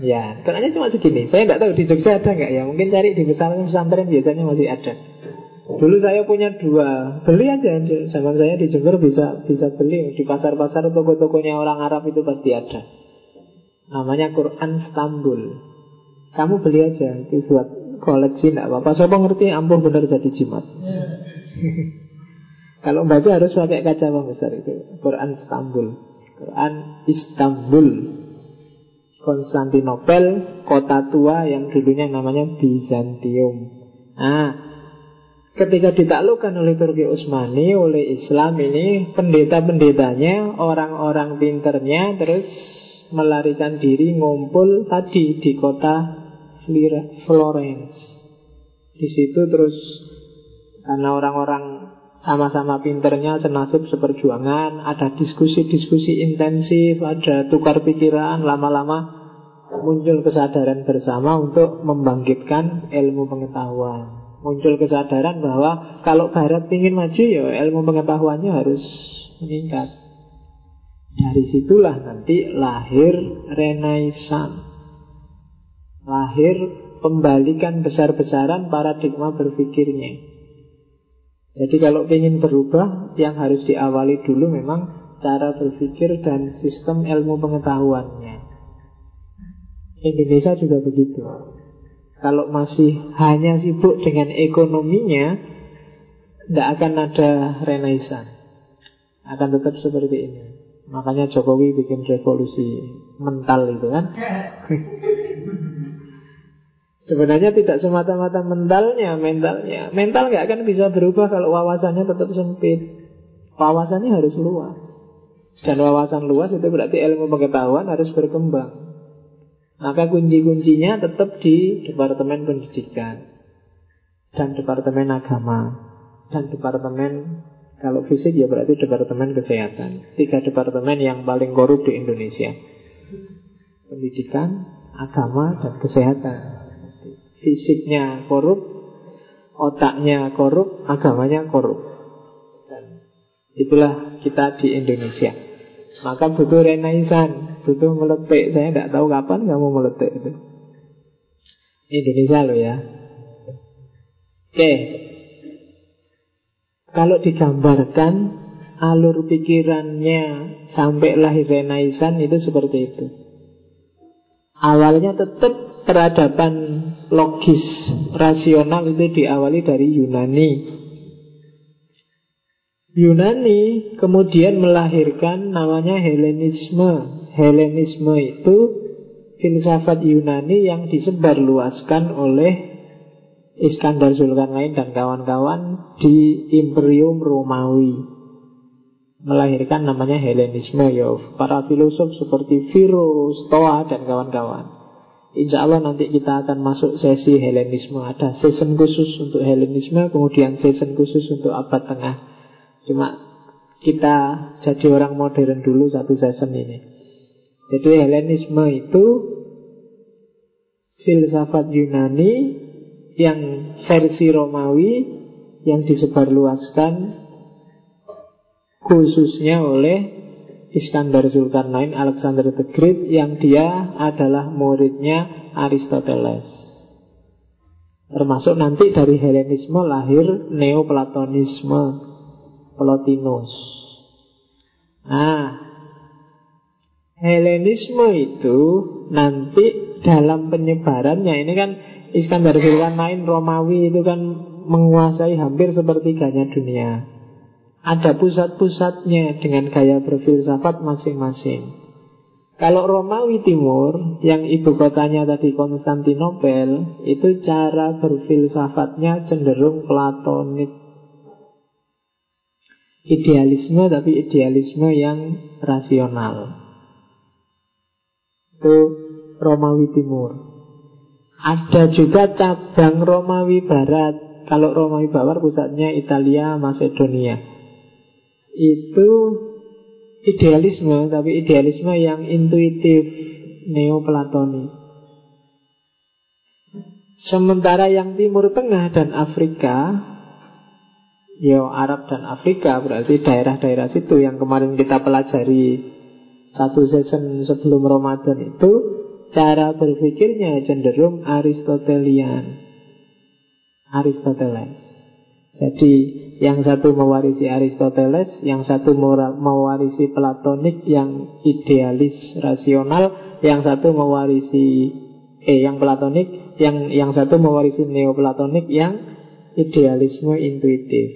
Ya, ternyata cuma segini. Saya nggak tahu di Jogja ada nggak ya. Mungkin cari di pesantren pesantren biasanya masih ada. Dulu saya punya dua, beli aja. Zaman saya di Jember bisa bisa beli di pasar-pasar toko-tokonya orang Arab itu pasti ada. Namanya Quran Istanbul. Kamu beli aja itu buat koleksi nggak apa-apa. Siapa ngerti ampuh benar jadi jimat. Kalau baca harus pakai kaca besar itu. Quran Istanbul. Quran Istanbul. Konstantinopel, kota tua yang dulunya namanya Bizantium. Nah, ketika ditaklukkan oleh Turki Utsmani, oleh Islam ini, pendeta-pendetanya, orang-orang pinternya terus melarikan diri ngumpul tadi di kota Florence. Di situ terus karena orang-orang sama-sama pinternya senasib seperjuangan, ada diskusi-diskusi intensif, ada tukar pikiran, lama-lama muncul kesadaran bersama untuk membangkitkan ilmu pengetahuan. Muncul kesadaran bahwa kalau Barat ingin maju ya ilmu pengetahuannya harus meningkat. Dari situlah nanti lahir Renaissance. Lahir pembalikan besar-besaran paradigma berpikirnya. Jadi kalau ingin berubah, yang harus diawali dulu memang cara berpikir dan sistem ilmu pengetahuannya. Indonesia juga begitu. Kalau masih hanya sibuk dengan ekonominya, tidak akan ada renaissance. Akan tetap seperti ini. Makanya Jokowi bikin revolusi mental itu kan. <laughs> Sebenarnya tidak semata-mata mentalnya, mentalnya. Mental nggak akan bisa berubah kalau wawasannya tetap sempit. Wawasannya harus luas. Dan wawasan luas itu berarti ilmu pengetahuan harus berkembang. Maka kunci-kuncinya tetap di Departemen Pendidikan dan Departemen Agama dan Departemen kalau fisik ya berarti Departemen Kesehatan. Tiga departemen yang paling korup di Indonesia. Pendidikan, agama, dan kesehatan fisiknya korup, otaknya korup, agamanya korup. Dan itulah kita di Indonesia. Maka butuh renaisan, butuh meletik. Saya tidak tahu kapan kamu meletik itu. Indonesia loh ya. Oke. Kalau digambarkan alur pikirannya sampai lahir renaisan itu seperti itu. Awalnya tetap peradaban logis rasional itu diawali dari Yunani. Yunani kemudian melahirkan namanya Helenisme. Helenisme itu filsafat Yunani yang disebarluaskan oleh Iskandar Zulkarnain dan kawan-kawan di Imperium Romawi melahirkan namanya Helenisme ya para filosof seperti Virus, Stoa dan kawan-kawan. Insya Allah nanti kita akan masuk sesi Helenisme. Ada season khusus untuk Helenisme Kemudian season khusus untuk abad tengah. Cuma kita jadi orang modern dulu satu season ini. Jadi Helenisme itu Filsafat Yunani Yang versi Romawi Yang disebarluaskan Khususnya oleh Iskandar Zulkarnain Alexander the Great yang dia adalah muridnya Aristoteles. Termasuk nanti dari Helenisme lahir Neoplatonisme, Plotinus. Nah, Helenisme itu nanti dalam penyebarannya ini kan Iskandar Zulkarnain Romawi itu kan menguasai hampir sepertiganya dunia. Ada pusat-pusatnya dengan gaya berfilsafat masing-masing. Kalau Romawi Timur, yang ibu kotanya tadi Konstantinopel, itu cara berfilsafatnya cenderung platonik. Idealisme tapi idealisme yang rasional. Itu Romawi Timur. Ada juga cabang Romawi Barat. Kalau Romawi Barat pusatnya Italia, Macedonia. Itu idealisme, tapi idealisme yang intuitif, neoplatonis. Sementara yang Timur Tengah dan Afrika, ya Arab dan Afrika berarti daerah-daerah situ yang kemarin kita pelajari satu season sebelum Ramadan itu cara berpikirnya cenderung Aristotelian. Aristoteles. Jadi yang satu mewarisi Aristoteles, yang satu mewarisi Platonik yang idealis rasional, yang satu mewarisi eh yang Platonik, yang yang satu mewarisi Neoplatonik yang idealisme intuitif.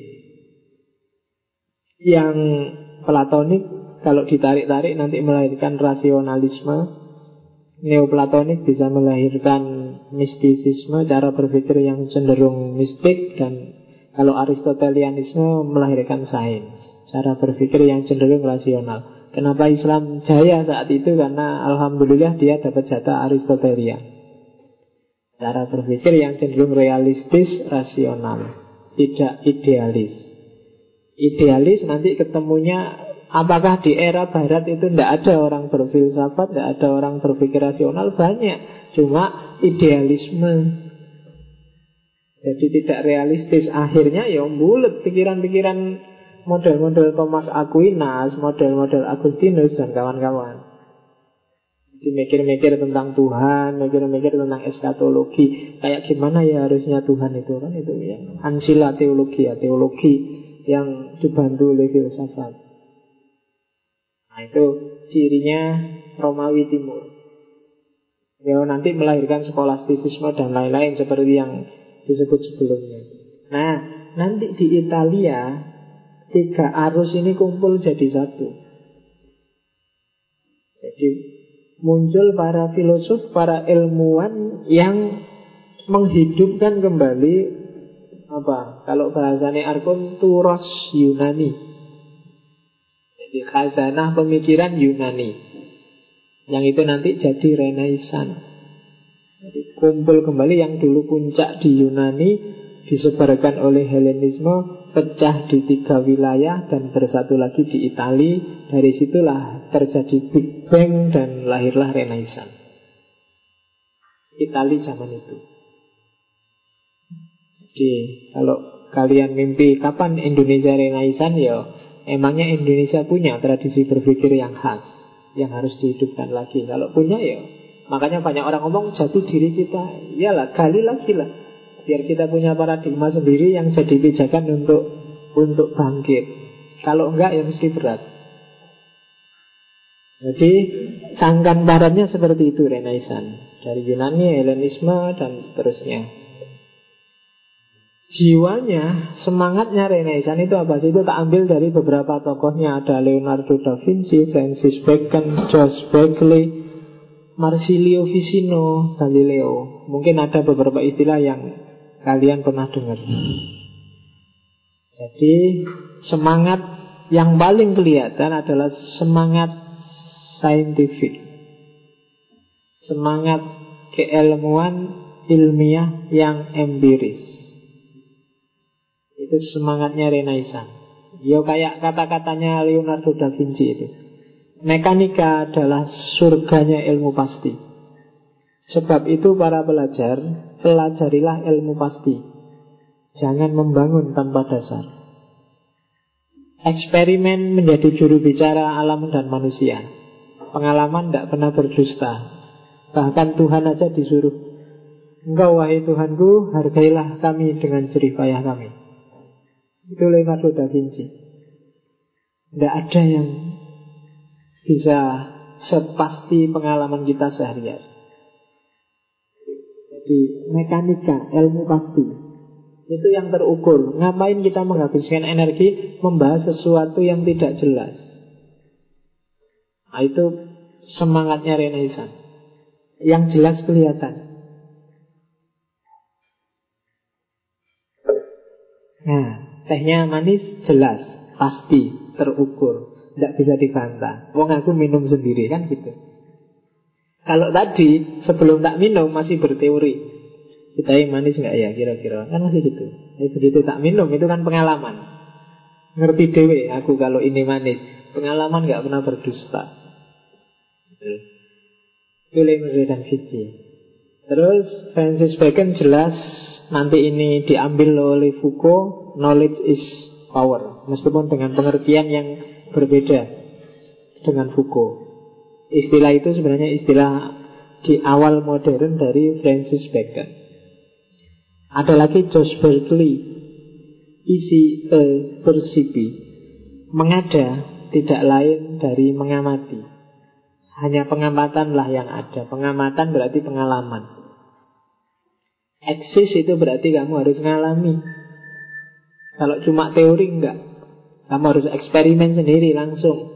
Yang Platonik kalau ditarik-tarik nanti melahirkan rasionalisme, Neoplatonik bisa melahirkan mistisisme, cara berpikir yang cenderung mistik dan kalau Aristotelianisme melahirkan sains, cara berpikir yang cenderung rasional. Kenapa Islam jaya saat itu? Karena Alhamdulillah dia dapat jatah Aristotelian. Cara berpikir yang cenderung realistis, rasional, tidak idealis. Idealis nanti ketemunya Apakah di era barat itu tidak ada orang berfilsafat, tidak ada orang berpikir rasional? Banyak. Cuma idealisme jadi tidak realistis. Akhirnya ya bulat pikiran-pikiran Model-model Thomas Aquinas Model-model Agustinus dan kawan-kawan. Jadi mikir-mikir tentang Tuhan Mikir-mikir tentang eskatologi. Kayak gimana ya harusnya Tuhan itu kan? Itu yang ansila teologi ya Teologi yang dibantu oleh filsafat. Nah itu cirinya Romawi Timur. Ya nanti melahirkan skolastisisme dan lain-lain Seperti yang disebut sebelumnya. Nah, nanti di Italia tiga arus ini kumpul jadi satu. Jadi muncul para filosof, para ilmuwan yang menghidupkan kembali apa? Kalau bahasanya Arkon turos Yunani. Jadi khazanah pemikiran Yunani. Yang itu nanti jadi Renaissance. Jadi kumpul kembali yang dulu puncak di Yunani disebarkan oleh Helenisme, pecah di tiga wilayah dan bersatu lagi di Italia. Dari situlah terjadi Big Bang dan lahirlah Renaissance. Italia zaman itu. Jadi kalau kalian mimpi kapan Indonesia Renaissance ya emangnya Indonesia punya tradisi berpikir yang khas yang harus dihidupkan lagi. Kalau punya ya Makanya banyak orang ngomong jati diri kita. Iyalah, gali lagi lah. Biar kita punya paradigma sendiri yang jadi pijakan untuk untuk bangkit. Kalau enggak ya mesti berat. Jadi sangkan baratnya seperti itu Renaissance. Dari Yunani, Helenisme dan seterusnya. Jiwanya, semangatnya Renaissance itu apa sih? Itu tak ambil dari beberapa tokohnya. Ada Leonardo da Vinci, Francis Bacon, George Berkeley Marsilio Vicino Galileo. Mungkin ada beberapa istilah yang kalian pernah dengar. Jadi semangat yang paling kelihatan adalah semangat saintifik. Semangat keilmuan ilmiah yang empiris. Itu semangatnya Renaissance. Ya kayak kata-katanya Leonardo da Vinci itu Mekanika adalah surganya ilmu pasti. Sebab itu para pelajar, pelajarilah ilmu pasti. Jangan membangun tanpa dasar. Eksperimen menjadi juru bicara alam dan manusia. Pengalaman tidak pernah berdusta. Bahkan Tuhan aja disuruh. Engkau wahai Tuhanku, hargailah kami dengan jerih payah kami. Itu Leonardo da Vinci. Tidak ada yang bisa sepasti pengalaman kita sehari-hari. Jadi mekanika, ilmu pasti itu yang terukur. Ngapain kita menghabiskan energi membahas sesuatu yang tidak jelas? Nah, itu semangatnya Renaissance. Yang jelas kelihatan. Nah, tehnya manis jelas, pasti, terukur, tidak bisa dibantah. Wong aku minum sendiri kan gitu. Kalau tadi sebelum tak minum masih berteori, kita manis nggak ya kira-kira kan masih gitu. Jadi begitu tak minum itu kan pengalaman. Ngerti dewe aku kalau ini manis. Pengalaman nggak pernah berdusta. Itu Lemire dan Vici. Terus Francis Bacon jelas nanti ini diambil oleh Foucault, knowledge is power. Meskipun dengan pengertian yang berbeda dengan Foucault. Istilah itu sebenarnya istilah di awal modern dari Francis Bacon. Ada lagi George Berkeley, isi e persipi, mengada tidak lain dari mengamati. Hanya pengamatanlah yang ada. Pengamatan berarti pengalaman. Eksis itu berarti kamu harus ngalami. Kalau cuma teori enggak. Kamu harus eksperimen sendiri langsung.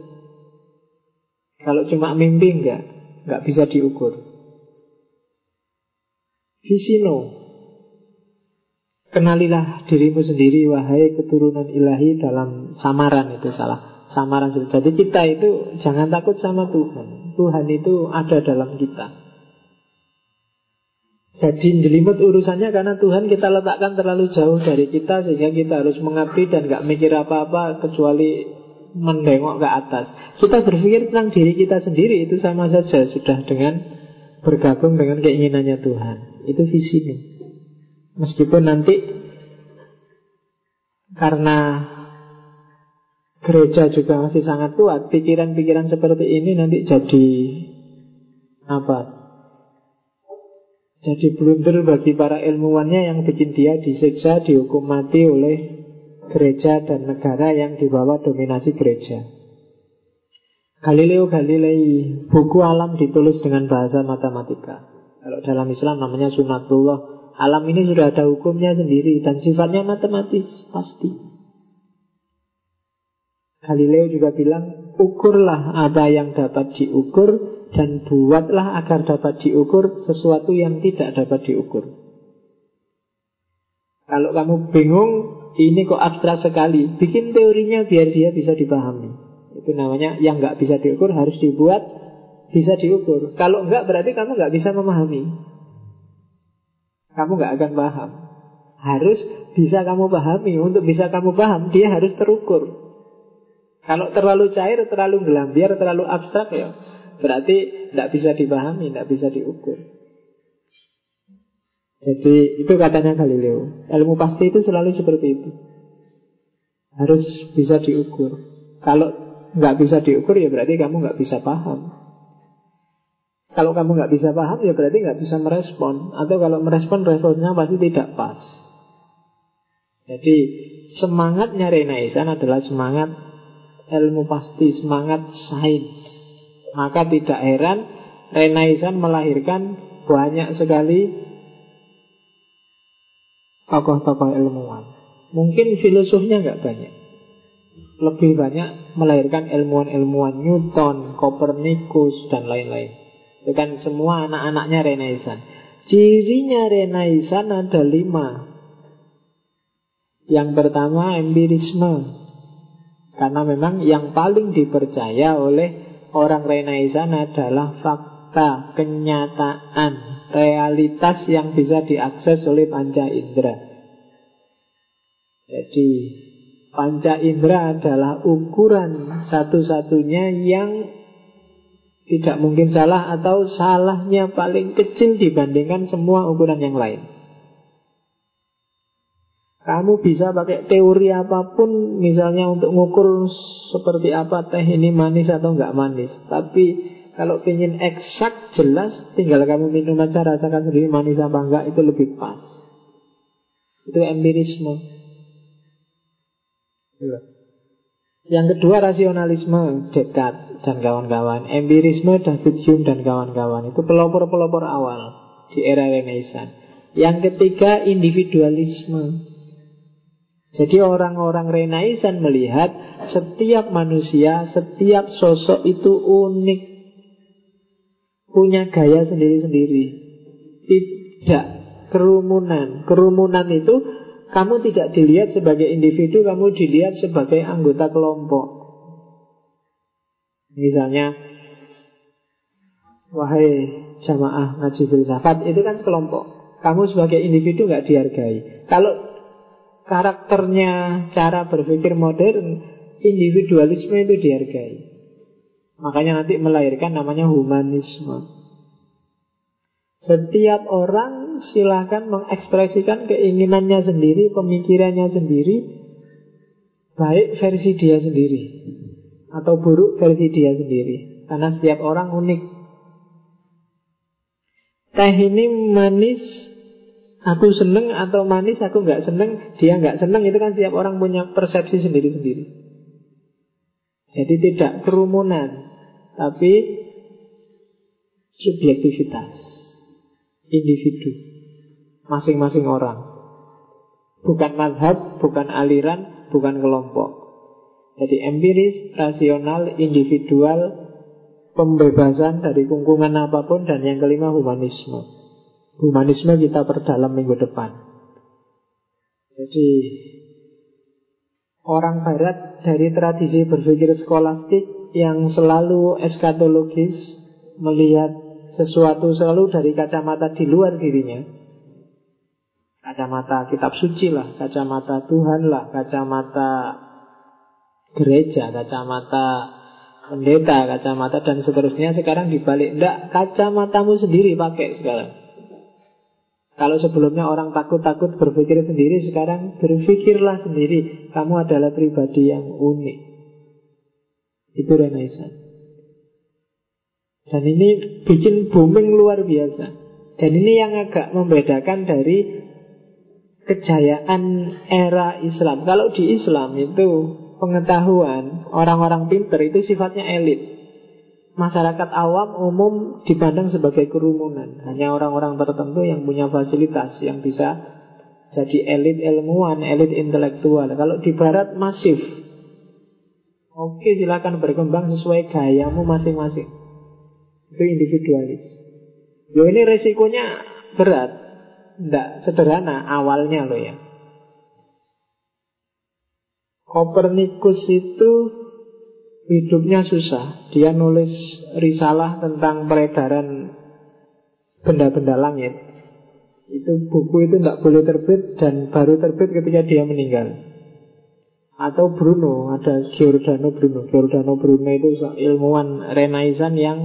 Kalau cuma mimpi enggak. Enggak bisa diukur. Visino. Kenalilah dirimu sendiri wahai keturunan ilahi dalam samaran itu salah. Samaran Jadi kita itu jangan takut sama Tuhan. Tuhan itu ada dalam kita. Jadi jelimet urusannya karena Tuhan kita letakkan terlalu jauh dari kita Sehingga kita harus mengabdi dan gak mikir apa-apa Kecuali mendengok ke atas. Kita berpikir tentang diri kita sendiri Itu sama saja sudah dengan bergabung dengan keinginannya Tuhan. Itu visinya. Meskipun nanti Karena gereja juga masih sangat kuat Pikiran-pikiran seperti ini nanti jadi Apa jadi blunder bagi para ilmuwannya yang bikin dia disiksa, dihukum mati oleh gereja dan negara yang dibawa dominasi gereja. Galileo Galilei, buku alam ditulis dengan bahasa matematika. Kalau dalam Islam namanya sunatullah. Alam ini sudah ada hukumnya sendiri dan sifatnya matematis, pasti. Galileo juga bilang, ukurlah apa yang dapat diukur dan buatlah agar dapat diukur sesuatu yang tidak dapat diukur. Kalau kamu bingung, ini kok abstrak sekali, bikin teorinya biar dia bisa dipahami. Itu namanya yang nggak bisa diukur harus dibuat bisa diukur. Kalau enggak berarti kamu nggak bisa memahami. Kamu nggak akan paham. Harus bisa kamu pahami. Untuk bisa kamu paham, dia harus terukur. Kalau terlalu cair, terlalu gelambiar, terlalu abstrak ya Berarti tidak bisa dipahami, tidak bisa diukur. Jadi itu katanya Galileo. Ilmu pasti itu selalu seperti itu. Harus bisa diukur. Kalau nggak bisa diukur ya berarti kamu nggak bisa paham. Kalau kamu nggak bisa paham ya berarti nggak bisa merespon. Atau kalau merespon responnya pasti tidak pas. Jadi semangatnya Renaissance adalah semangat ilmu pasti, semangat sains. Maka tidak heran Renaissance melahirkan banyak sekali tokoh-tokoh ilmuwan. Mungkin filosofnya nggak banyak. Lebih banyak melahirkan ilmuwan-ilmuwan Newton, Copernicus, dan lain-lain. Itu kan semua anak-anaknya Renaissance. Cirinya Renaissance ada lima. Yang pertama empirisme. Karena memang yang paling dipercaya oleh orang Renaissance adalah fakta, kenyataan, realitas yang bisa diakses oleh panca indera. Jadi panca indera adalah ukuran satu-satunya yang tidak mungkin salah atau salahnya paling kecil dibandingkan semua ukuran yang lain. Kamu bisa pakai teori apa pun Misalnya untuk ngukur seperti apa teh ini manis atau enggak manis. Tapi kalau ingin eksak jelas Tinggal kamu minum aja rasakan sendiri manis apa enggak Itu lebih pas. Itu empirisme. Iya. Yang kedua rasionalisme. Dekat. Dan kawan-kawan. Empirisme David Hume dan kawan-kawan. Itu pelopor-pelopor awal Di era Renaissance. Yang ketiga individualisme jadi orang-orang Renaissance melihat setiap manusia, setiap sosok itu unik. punya gaya sendiri-sendiri. Tidak kerumunan. Kerumunan itu kamu tidak dilihat sebagai individu, kamu dilihat sebagai anggota kelompok. Misalnya, wahai jamaah ngaji filsafat, itu kan kelompok. Kamu sebagai individu nggak dihargai. Kalau karakternya, cara berpikir modern, individualisme itu dihargai. Makanya nanti melahirkan namanya humanisme. Setiap orang silahkan mengekspresikan keinginannya sendiri, pemikirannya sendiri, baik versi dia sendiri atau buruk versi dia sendiri. Karena setiap orang unik. Teh ini manis, aku seneng atau manis aku nggak seneng, dia nggak seneng itu kan setiap orang punya persepsi sendiri-sendiri. Jadi tidak kerumunan, tapi subjektivitas individu masing-masing orang. Bukan madhab, bukan aliran, bukan kelompok. Jadi empiris, rasional, individual, pembebasan dari kungkungan apa pun, dan yang kelima humanisme. Humanisme kita perdalam minggu depan. Jadi orang barat dari tradisi berpikir skolastik yang selalu eskatologis, melihat sesuatu selalu dari kacamata di luar dirinya. Kacamata kitab suci lah, kacamata Tuhan lah, kacamata gereja, kacamata pendeta, kacamata dan seterusnya sekarang dibalik. Tidak, kacamatamu sendiri pakai sekarang. Kalau sebelumnya orang takut-takut berpikir sendiri, sekarang berpikirlah sendiri. Kamu adalah pribadi yang unik. Itu Renaissance. Dan ini bikin booming luar biasa. Dan ini yang agak membedakan dari kejayaan era Islam. Kalau di Islam itu pengetahuan orang-orang pinter itu sifatnya elit. Masyarakat awam umum dipandang sebagai kerumunan. Hanya orang-orang tertentu yang punya fasilitas yang bisa jadi elit ilmuwan, elit intelektual. Kalau di Barat masif. Oke silakan berkembang sesuai gayamu masing-masing. Itu individualis. Yo ini resikonya berat. Tidak sederhana awalnya loh ya. Kopernikus itu hidupnya susah. Dia nulis risalah tentang peredaran benda-benda langit. Itu buku itu tidak boleh terbit dan baru terbit ketika dia meninggal. Atau Bruno, ada Giordano Bruno. Giordano Bruno itu ilmuwan Renaissance yang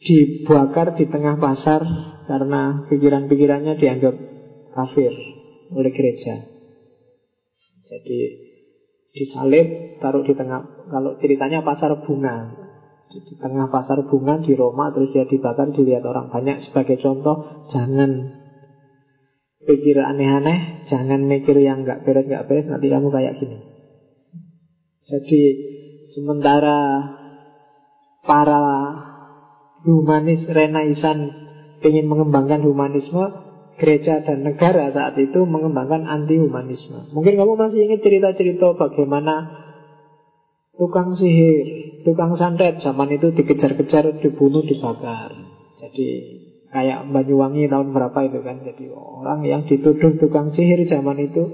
dibakar di tengah pasar karena pikiran-pikirannya dianggap kafir oleh gereja. Jadi disalib, taruh di tengah. Kalau ceritanya pasar bunga, di tengah pasar bunga di Roma terus dia dibakar dilihat orang banyak sebagai contoh jangan pikir aneh-aneh, jangan mikir yang nggak beres nggak beres nanti kamu kayak gini. Jadi sementara para humanis renaisan ingin mengembangkan humanisme, gereja dan negara saat itu mengembangkan anti humanisme. Mungkin kamu masih ingat cerita-cerita bagaimana tukang sihir, tukang santet zaman itu dikejar-kejar, dibunuh, dibakar. Jadi kayak Banyuwangi tahun berapa itu kan. Jadi orang yang dituduh tukang sihir zaman itu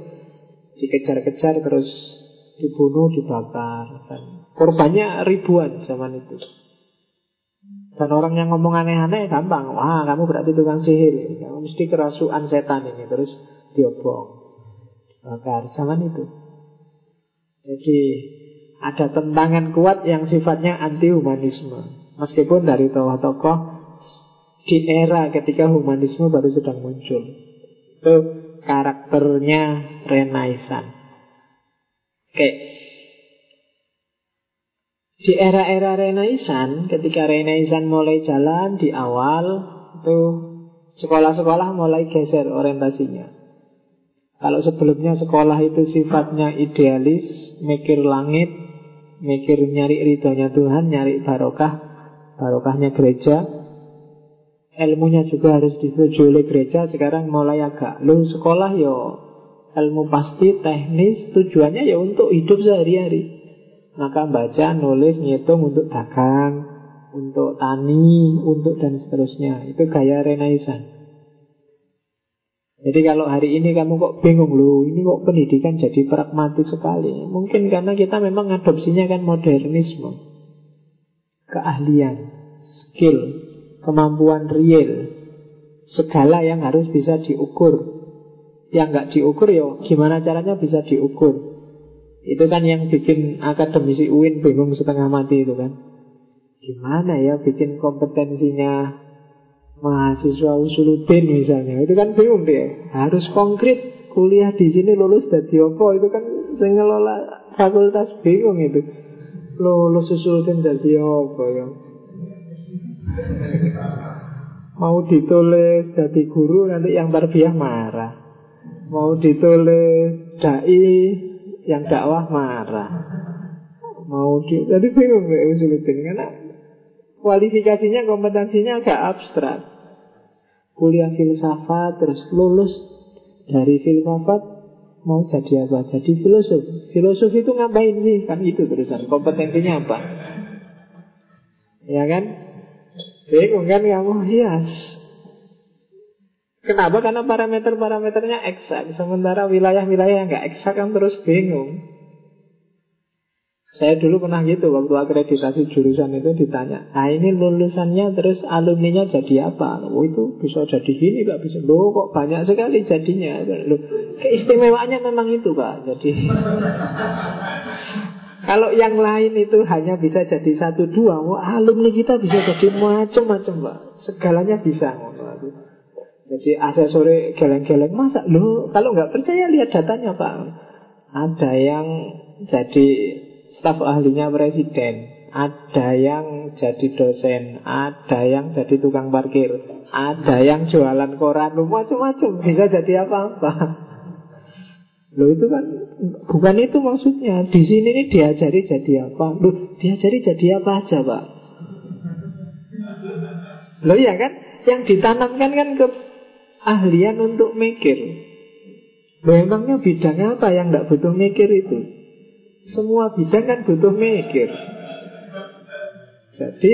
dikejar-kejar terus dibunuh, dibakar dan korbannya ribuan zaman itu. Dan orang yang ngomong aneh-aneh gampang. Wah, kamu berarti tukang sihir. Kamu mesti kerasukan setan ini. Terus diobong. Bakar. Zaman itu. Jadi ada tentangan kuat yang sifatnya anti humanisme. Meskipun dari tokoh-tokoh di era ketika humanisme baru sedang muncul. Itu karakternya Renaissance. Oke. Di era-era Renaissance, ketika Renaissance mulai jalan di awal, itu sekolah-sekolah mulai geser orientasinya. Kalau sebelumnya sekolah itu sifatnya idealis, mikir langit, mikir nyari ridhonya Tuhan, nyari barokah, barokahnya gereja, ilmunya juga harus disetujui oleh gereja. Sekarang mulai agak, lu sekolah yo ilmu pasti teknis, tujuannya ya untuk hidup sehari-hari. Maka baca, nulis, ngitung untuk dagang, untuk tani, untuk dan seterusnya. Itu gaya Renaissance. Jadi kalau hari ini kamu kok bingung loh, ini kok pendidikan jadi pragmatis sekali. Mungkin karena kita memang adopsinya kan modernisme. Keahlian, skill, kemampuan real. Segala yang harus bisa diukur. Yang nggak diukur ya gimana caranya bisa diukur. Itu kan yang bikin akademisi UIN bingung setengah mati itu kan. Gimana ya bikin kompetensinya mahasiswa usuludin misalnya? Itu kan bingung dia. Harus konkret. Kuliah di sini lulus dari apa? Itu kan saya ngelola fakultas bingung itu. Lulus usuludin dari apa ya? Mau ditulis jadi guru nanti yang terbiah marah. Mau ditulis dai yang dakwah marah mau di jadi bingung deh usuludin karena kualifikasinya, kompetensinya agak abstrak. Kuliah filsafat, terus lulus dari filsafat, mau jadi apa? Jadi filosof. Filosof itu ngapain sih? Kan itu terusan. Kompetensinya apa? Ya kan? Bingung kan kamu? Hias. Kenapa? Karena parameter-parameternya eksak. Sementara wilayah-wilayah yang nggak eksak kan terus bingung. Saya dulu pernah gitu waktu akreditasi jurusan itu ditanya, ah ini lulusannya terus alumninya jadi apa? Oh itu bisa jadi gini pak, bisa. Loh kok banyak sekali jadinya. Loh, keistimewaannya memang itu pak. Jadi <laughs> kalau yang lain itu hanya bisa jadi satu dua, wah alumni kita bisa jadi macam-macam pak. Segalanya bisa. Jadi asesori geleng-geleng masa lo kalau nggak percaya lihat datanya pak. Ada yang jadi staf ahlinya presiden, ada yang jadi dosen, ada yang jadi tukang parkir, ada yang jualan koran, macam-macam bisa jadi apa-apa. Loh itu kan bukan itu maksudnya. Di sini ini diajari jadi apa? Loh, diajari jadi apa aja, Pak? Loh ya kan? Yang ditanamkan kan ke ahlian untuk mikir. Loh emangnya bidang apa yang tidak butuh mikir itu? Semua bidang kan butuh mikir. Jadi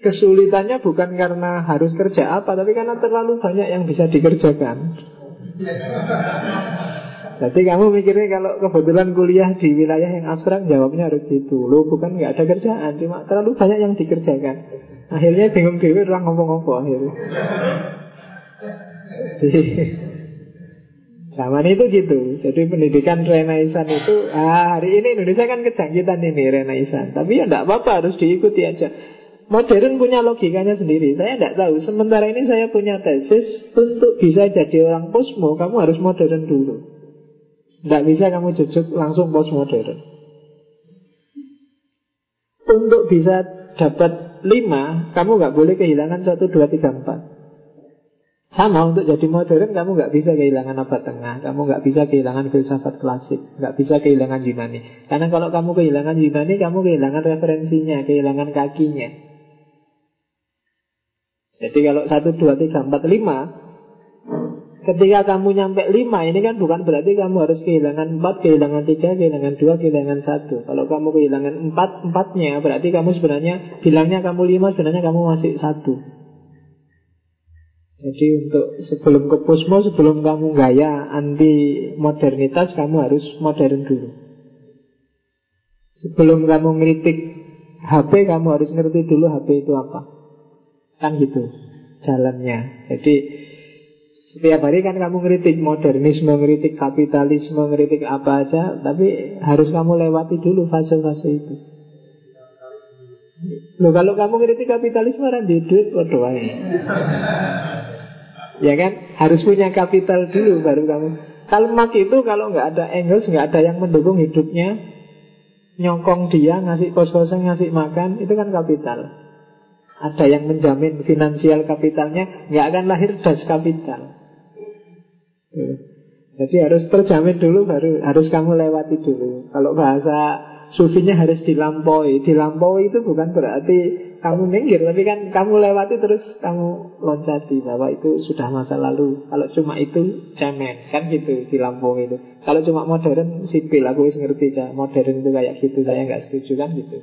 kesulitannya bukan karena harus kerja apa, tapi karena terlalu banyak yang bisa dikerjakan. Jadi kamu mikirnya kalau kebetulan kuliah di wilayah yang abstrak jawabnya harus gitu. Lo bukan nggak ada kerjaan, cuma terlalu banyak yang dikerjakan. Akhirnya bingung dewi orang ngomong-ngomong akhirnya. Jadi, Zaman itu gitu. Jadi pendidikan Renaissance itu ah, hari ini Indonesia kan kejangkitan ini Renaissance. Tapi ya tidak apa-apa harus diikuti aja. Modern punya logikanya sendiri. Saya tidak tahu. Sementara ini saya punya tesis untuk bisa jadi orang posmo, kamu harus modern dulu. Tidak bisa kamu jujuk langsung postmodern. Untuk bisa dapat lima, kamu nggak boleh kehilangan satu, dua, tiga, empat. Sama untuk jadi modern kamu nggak bisa kehilangan abad tengah, kamu nggak bisa kehilangan filsafat klasik, nggak bisa kehilangan Yunani. Karena kalau kamu kehilangan Yunani, kamu kehilangan referensinya, kehilangan kakinya. Jadi kalau satu, dua, tiga, empat, lima, ketika kamu nyampe lima, ini kan bukan berarti kamu harus kehilangan empat, kehilangan tiga, kehilangan dua, kehilangan satu. Kalau kamu kehilangan empat, empatnya, berarti kamu sebenarnya bilangnya kamu lima, sebenarnya kamu masih satu. Jadi untuk sebelum ke posmo, sebelum kamu gaya anti modernitas, kamu harus modern dulu. Sebelum kamu ngeritik HP, kamu harus ngerti dulu HP itu apa. Kan gitu jalannya. Jadi setiap hari kan kamu ngeritik modernisme, ngeritik kapitalisme, ngeritik apa aja, tapi harus kamu lewati dulu fase-fase itu. Loh kalau kamu ngeritik kapitalisme di duit waduh <laughs> Ya kan? Harus punya kapital dulu baru kamu. Kalau mak itu kalau nggak ada Engels, nggak ada yang mendukung hidupnya, nyongkong dia, ngasih kos-kosan, ngasih makan, itu kan kapital. Ada yang menjamin finansial kapitalnya, nggak akan lahir das kapital. Jadi harus terjamin dulu, baru harus kamu lewati dulu. Kalau bahasa sufinya harus dilampaui. Dilampaui itu bukan berarti kamu minggir Tapi kan kamu lewati terus kamu loncati Bahwa itu sudah masa lalu Kalau cuma itu cemen Kan gitu di Lampung itu Kalau cuma modern sipil Aku harus ngerti Modern itu kayak gitu Saya nggak setuju kan gitu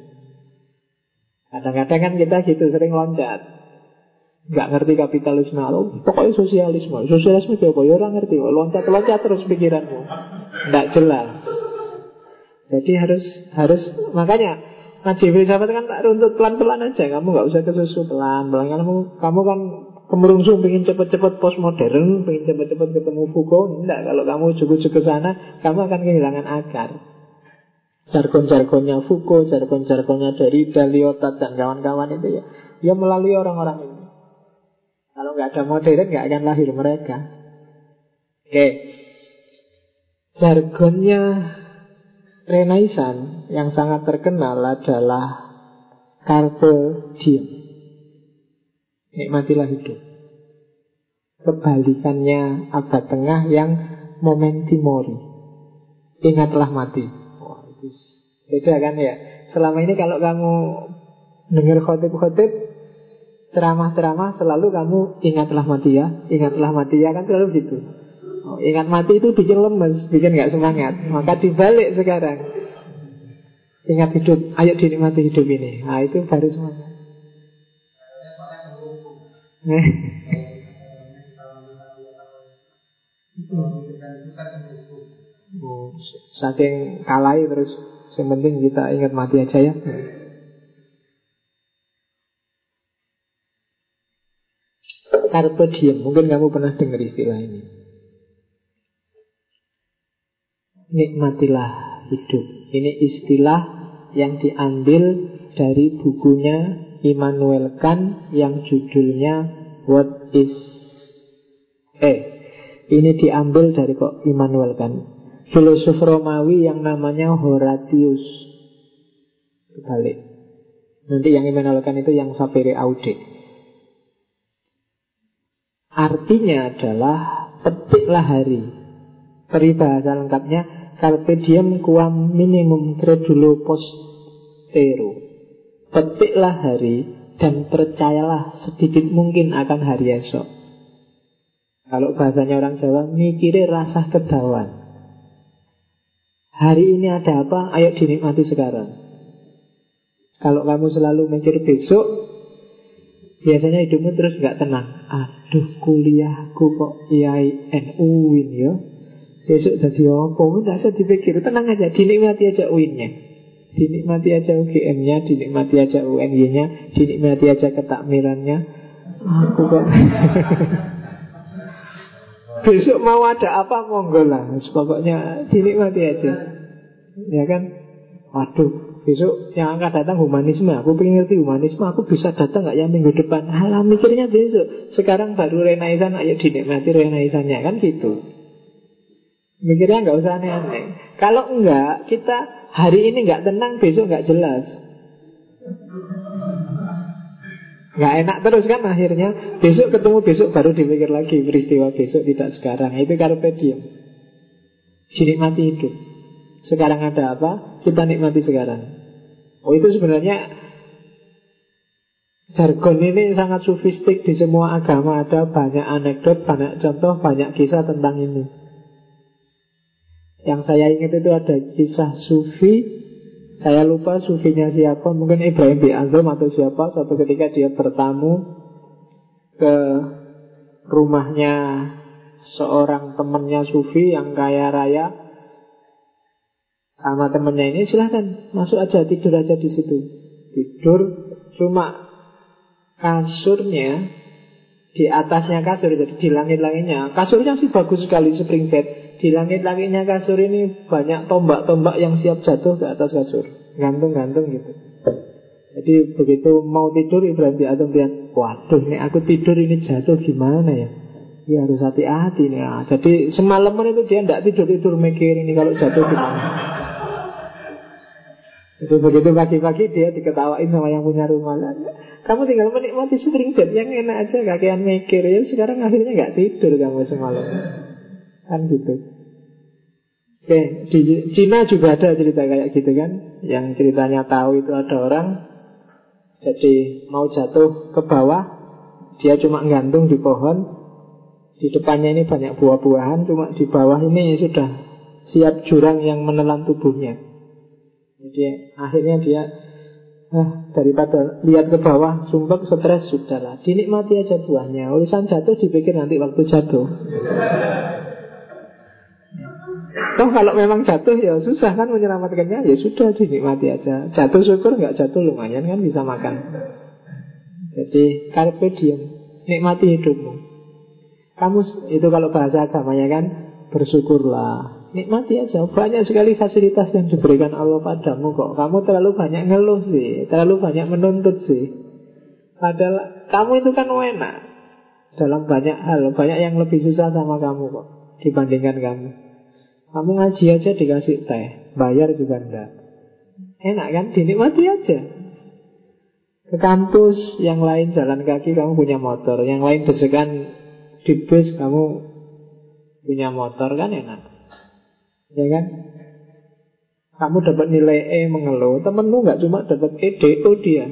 Kadang-kadang kan kita gitu sering loncat. Nggak ngerti kapitalisme, oh, pokoknya sosialisme. Sosialisme itu apa? Ya orang ngerti. Loncat-loncat terus pikiranmu. Nggak jelas. Jadi harus harus makanya ngaji filsafat kan tak runtut pelan-pelan aja. Kamu nggak usah kesusu pelan-pelan. Kamu kamu kan kemerungsung pengen cepet-cepet postmodern, pengen cepet-cepet ketemu Foucault. Enggak, kalau kamu cukup-cukup ke sana, kamu akan kehilangan akar. Jargon-jargonnya Foucault, jargon-jargonnya dari Lyotard dan kawan-kawan itu ya, ya melalui orang-orang ini. Kalau nggak ada modern, nggak akan lahir mereka. Oke, jargonnya Renaissance yang sangat terkenal adalah carpe diem. Nikmatilah hidup. Kebalikannya abad tengah yang momenti mori. Ingatlah mati. Itu beda kan ya. Selama ini kalau kamu dengar khotib-khotib, ceramah-ceramah selalu kamu ingatlah mati ya, ingatlah mati ya kan selalu gitu. Oh, ingat mati itu bikin lemes, bikin nggak semangat. Maka dibalik sekarang. Ingat hidup, ayo dinikmati hidup ini. Nah itu baru semangat. Oh, saking kalai terus yang penting kita ingat mati aja ya. Carpe diem, mungkin kamu pernah dengar istilah ini. nikmatilah hidup. Ini istilah yang diambil dari bukunya Immanuel Kant yang judulnya What is Eh, ini diambil dari kok Immanuel Kant. Filosof Romawi yang namanya Horatius. Kebalik. Nanti yang Immanuel Kant itu yang Sapere Aude. Artinya adalah petiklah hari. Peribahasa lengkapnya Carpe diem quam minimum credulo postero Petiklah hari dan percayalah sedikit mungkin akan hari esok. Kalau bahasanya orang Jawa Mikirin rasa kedawan Hari ini ada apa? Ayo dinikmati sekarang. Kalau kamu selalu mikir besok Biasanya hidupmu terus nggak tenang. Aduh kuliahku kok IAIN UIN ya Besok jadi apa? Tidak usah dipikir, tenang aja, dinikmati aja UIN-nya. Dinikmati aja UGM-nya, dinikmati aja UNY-nya, dinikmati aja ketakmirannya. Aku kok <laughs> Besok mau ada apa monggo lah. Pokoknya dinikmati aja. Ya kan? Waduh besok yang akan datang humanisme. Aku pengen ngerti humanisme. Aku bisa datang gak ya minggu depan? Alah mikirnya besok. Sekarang baru renaisan Ayo dinikmati renaisannya Kan gitu Mikirnya nggak usah aneh-aneh. Kalau enggak, kita hari ini nggak tenang, besok nggak jelas. Nggak enak terus kan akhirnya. Besok ketemu besok baru dipikir lagi peristiwa besok tidak sekarang. Itu carpe diem. Dinikmati hidup. Sekarang ada apa? Kita nikmati sekarang. Oh itu sebenarnya Jargon ini sangat sofistik di semua agama Ada banyak anekdot, banyak contoh, banyak kisah tentang ini yang saya ingat itu ada kisah sufi. Saya lupa sufinya siapa. Mungkin Ibrahim bin Azam atau siapa. Suatu ketika dia bertamu Ke rumahnya Seorang temannya sufi Yang kaya raya. Sama temannya ini silahkan Masuk aja tidur aja di situ. Tidur Cuma kasurnya di atasnya kasur jadi di langit-langitnya. Kasurnya sih bagus sekali spring bed di langit-langitnya kasur ini banyak tombak-tombak yang siap jatuh ke atas kasur. Gantung-gantung gitu. Jadi begitu mau tidur Ibrahim atom dia, waduh nih aku tidur ini jatuh gimana ya? Ya harus hati-hati nih. Nah, jadi semalaman itu dia tidak tidur-tidur mikir ini kalau jatuh gimana. Jadi begitu pagi-pagi dia diketawain sama yang punya rumah Kamu tinggal menikmati spring bed yang enak aja kakean mikir ya Sekarang akhirnya nggak tidur kamu semalam Kan gitu. Oke, di Cina juga ada cerita kayak gitu kan Yang ceritanya tahu itu ada orang Jadi mau jatuh ke bawah Dia cuma gantung di pohon Di depannya ini banyak buah-buahan Cuma di bawah ini sudah siap jurang yang menelan tubuhnya Jadi akhirnya dia Ah, daripada lihat ke bawah, sumpah stres, sudahlah. Dinikmati aja buahnya. Urusan jatuh dipikir nanti waktu jatuh. Toh kalau memang jatuh ya susah kan menyelamatkannya. Ya sudah dinikmati aja. Jatuh syukur nggak jatuh lumayan kan bisa makan. Jadi carpe diem. Nikmati hidupmu. Kamu itu kalau bahasa agamanya kan Bersyukurlah. Nikmati aja, banyak sekali fasilitas yang diberikan Allah padamu kok. Kamu terlalu banyak ngeluh sih. Terlalu banyak menuntut sih. Padahal kamu itu kan enak. Dalam banyak hal. Banyak yang lebih susah sama kamu kok Dibandingkan kamu Kamu ngaji aja dikasih teh Bayar juga enggak Enak kan, dinikmati aja Ke kampus, yang lain jalan kaki Kamu punya motor, yang lain desekan Di bus, kamu punya motor kan enak Ya kan? Kamu dapat nilai E mengeluh, temenmu nggak cuma dapat E, DO dia.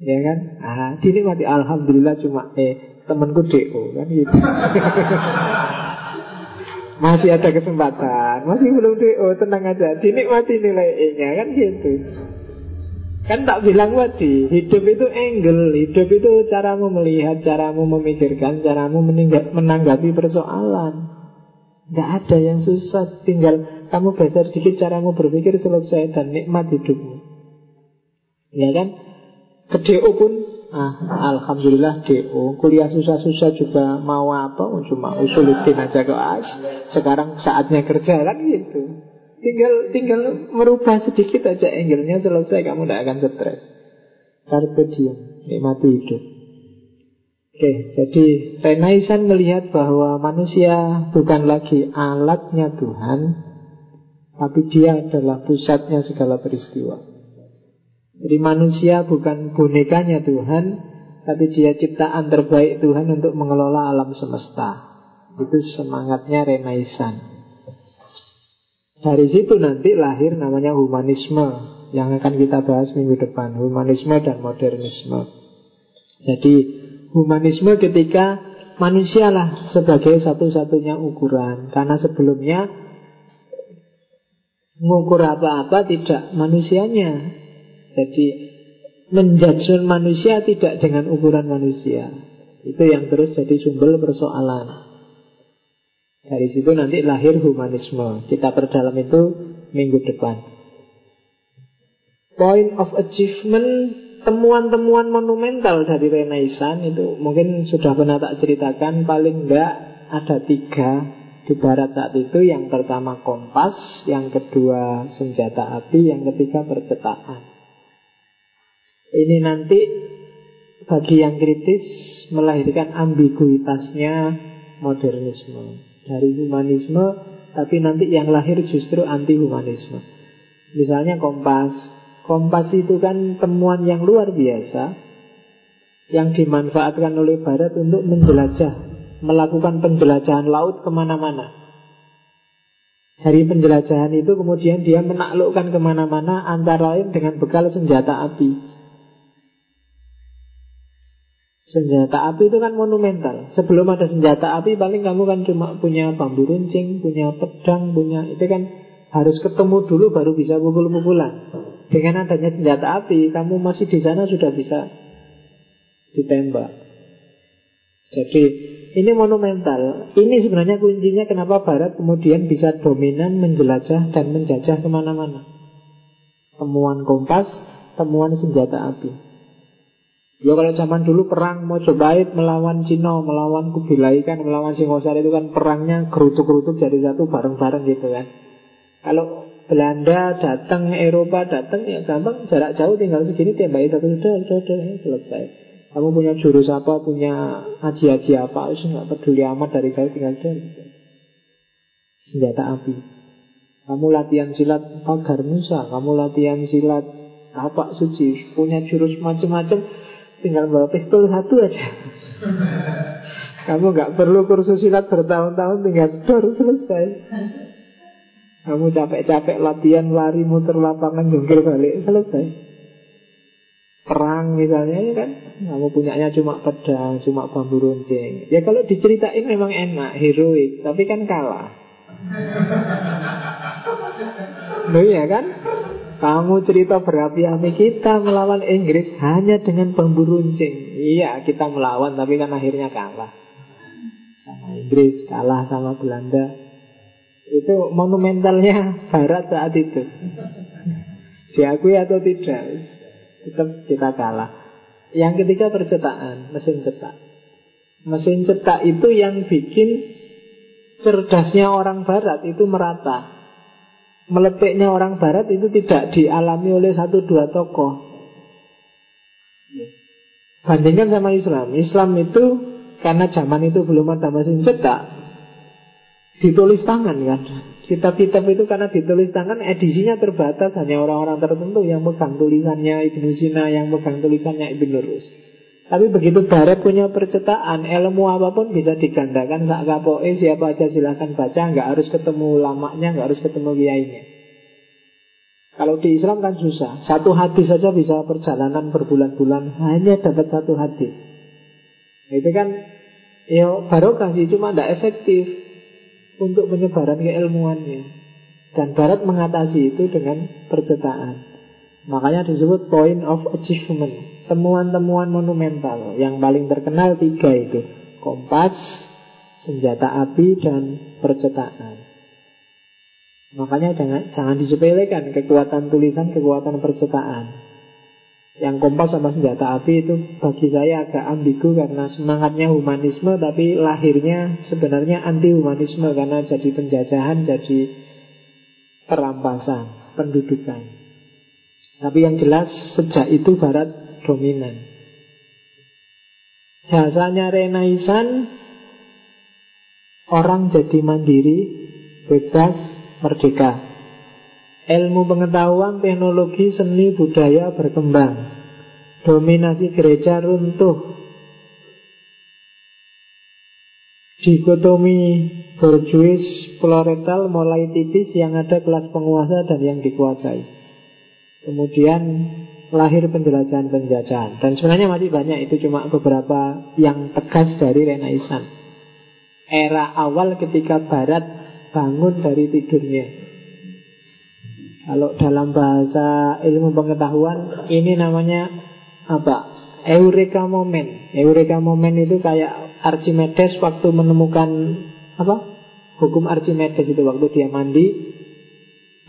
Ya kan? Ah, mati alhamdulillah cuma E, temenku DO kan gitu. <laughs> masih ada kesempatan, masih belum DO, tenang aja. mati nilai E-nya kan gitu. Kan tak bilang tadi, hidup itu angle, hidup itu caramu melihat, caramu memikirkan, caramu menanggapi persoalan. Tidak ada yang susah. Tinggal kamu geser dikit caramu berpikir selesai Dan nikmat hidupmu. Ya kan? Ke DO pun ah, Alhamdulillah DO Kuliah susah-susah juga mau apa? Cuma usulitin aja ke as Sekarang saatnya kerja kan gitu. Tinggal tinggal merubah sedikit aja angle-nya selesai Kamu tidak akan stres. Carpe diem Nikmati hidup. Oke, jadi Renaisan melihat bahwa manusia bukan lagi alatnya Tuhan, tapi dia adalah pusatnya segala peristiwa. Jadi manusia bukan bonekanya Tuhan, tapi dia ciptaan terbaik Tuhan untuk mengelola alam semesta. Itu semangatnya Renaisan. Dari situ nanti lahir namanya humanisme yang akan kita bahas minggu depan, humanisme dan modernisme. Jadi Humanisme ketika manusialah sebagai satu-satunya ukuran Karena sebelumnya Mengukur apa-apa tidak manusianya Jadi menjudge manusia tidak dengan ukuran manusia. Itu yang terus jadi sumber persoalan. Dari situ nanti lahir humanisme. Kita perdalam itu minggu depan. Point of achievement temuan-temuan monumental dari Renaissance itu mungkin sudah pernah tak ceritakan paling enggak ada tiga di barat saat itu. Yang pertama kompas yang kedua senjata api yang ketiga percetakan ini nanti bagi yang kritis melahirkan ambiguitasnya modernisme dari humanisme tapi nanti yang lahir justru anti humanisme misalnya kompas Kompas itu kan temuan yang luar biasa yang dimanfaatkan oleh Barat untuk menjelajah, melakukan penjelajahan laut ke mana-mana. Dari penjelajahan itu kemudian dia menaklukkan ke mana-mana antara lain dengan bekal senjata api. Senjata api itu kan monumental. Sebelum ada senjata api paling kamu kan cuma punya bambu runcing, punya pedang, punya itu kan harus ketemu dulu baru bisa pukul-pukulan. Dengan adanya senjata api, kamu masih di sana sudah bisa ditembak. Jadi ini monumental. Ini sebenarnya kuncinya kenapa Barat kemudian bisa dominan menjelajah dan menjajah ke mana-mana. Temuan kompas, temuan senjata api. Ya kalau zaman dulu perang mau Mojopahit melawan Cina, melawan Kubilai kan, melawan Singosari itu kan perangnya gerutuk-gerutuk jadi satu bareng-bareng gitu kan. Kalau Belanda datang, Eropa datang, ya gampang jarak jauh tinggal segini tembaki satu sudah, sudah, sudah, ya, selesai. Kamu punya jurus apa, punya aji-aji apa, itu nggak peduli amat dari jauh tinggal sudah. Senjata api. Kamu latihan silat pagar Musa, kamu latihan silat apa suci, punya jurus macam-macam, tinggal bawa pistol satu aja. Kamu nggak perlu kursus silat bertahun-tahun, tinggal dor selesai. Kamu capek-capek latihan lari muter lapangan jungkir balik selesai. Perang misalnya ya kan, kamu punyanya cuma pedang, cuma bambu runcing. Ya kalau diceritain memang enak, heroik, tapi kan kalah. Loh iya kan? Kamu cerita berapi-api kita melawan Inggris hanya dengan bambu runcing. Iya, kita melawan tapi kan akhirnya kalah. Sama Inggris, kalah sama Belanda. Itu monumentalnya <laughs> Barat saat itu. Diakui atau tidak, tetap kita kalah. Yang ketiga percetaan, mesin cetak. Mesin cetak itu yang bikin cerdasnya orang Barat itu merata. Meletiknya orang Barat itu tidak dialami oleh satu dua tokoh. Bandingkan sama Islam. Islam itu karena zaman itu belum ada mesin cetak, ditulis tangan kan. Kitab-kitab itu karena ditulis tangan edisinya terbatas hanya orang-orang tertentu yang pegang tulisannya Ibnu Sina, yang pegang tulisannya Ibnu Rus. Tapi begitu Barat punya percetakan, ilmu apa pun bisa digandakan saat kapoe siapa aja silahkan baca, nggak harus ketemu lamanya, nggak harus ketemu kiainya. Kalau di Islam kan susah, satu hadis saja bisa perjalanan berbulan-bulan hanya dapat satu hadis. Itu kan ya barokah sih, cuma tidak efektif untuk penyebaran keilmuannya. Dan Barat mengatasi itu dengan percetakan. Makanya disebut point of achievement temuan-temuan monumental yang paling terkenal tiga itu kompas, senjata api dan percetakan. Makanya jangan, jangan disepelekan kekuatan tulisan, kekuatan percetakan. Yang kompas sama senjata api itu bagi saya agak ambigu karena semangatnya humanisme tapi lahirnya sebenarnya anti humanisme karena jadi penjajahan, jadi perampasan, pendudukan. Tapi yang jelas sejak itu Barat dominan. Jasanya Renaisan Orang jadi mandiri Bebas, merdeka Ilmu pengetahuan, teknologi, seni, budaya berkembang Dominasi gereja runtuh Dikotomi borjuis proletal mulai tipis yang ada kelas penguasa dan yang dikuasai. Kemudian lahir penjelajahan-penjelajahan. Dan sebenarnya masih banyak, itu cuma beberapa yang tegas dari Renaissance. Era awal ketika Barat bangun dari tidurnya. Kalau dalam bahasa ilmu pengetahuan, ini namanya apa? Eureka moment. Eureka moment itu kayak Archimedes waktu menemukan apa? Hukum Archimedes itu waktu dia mandi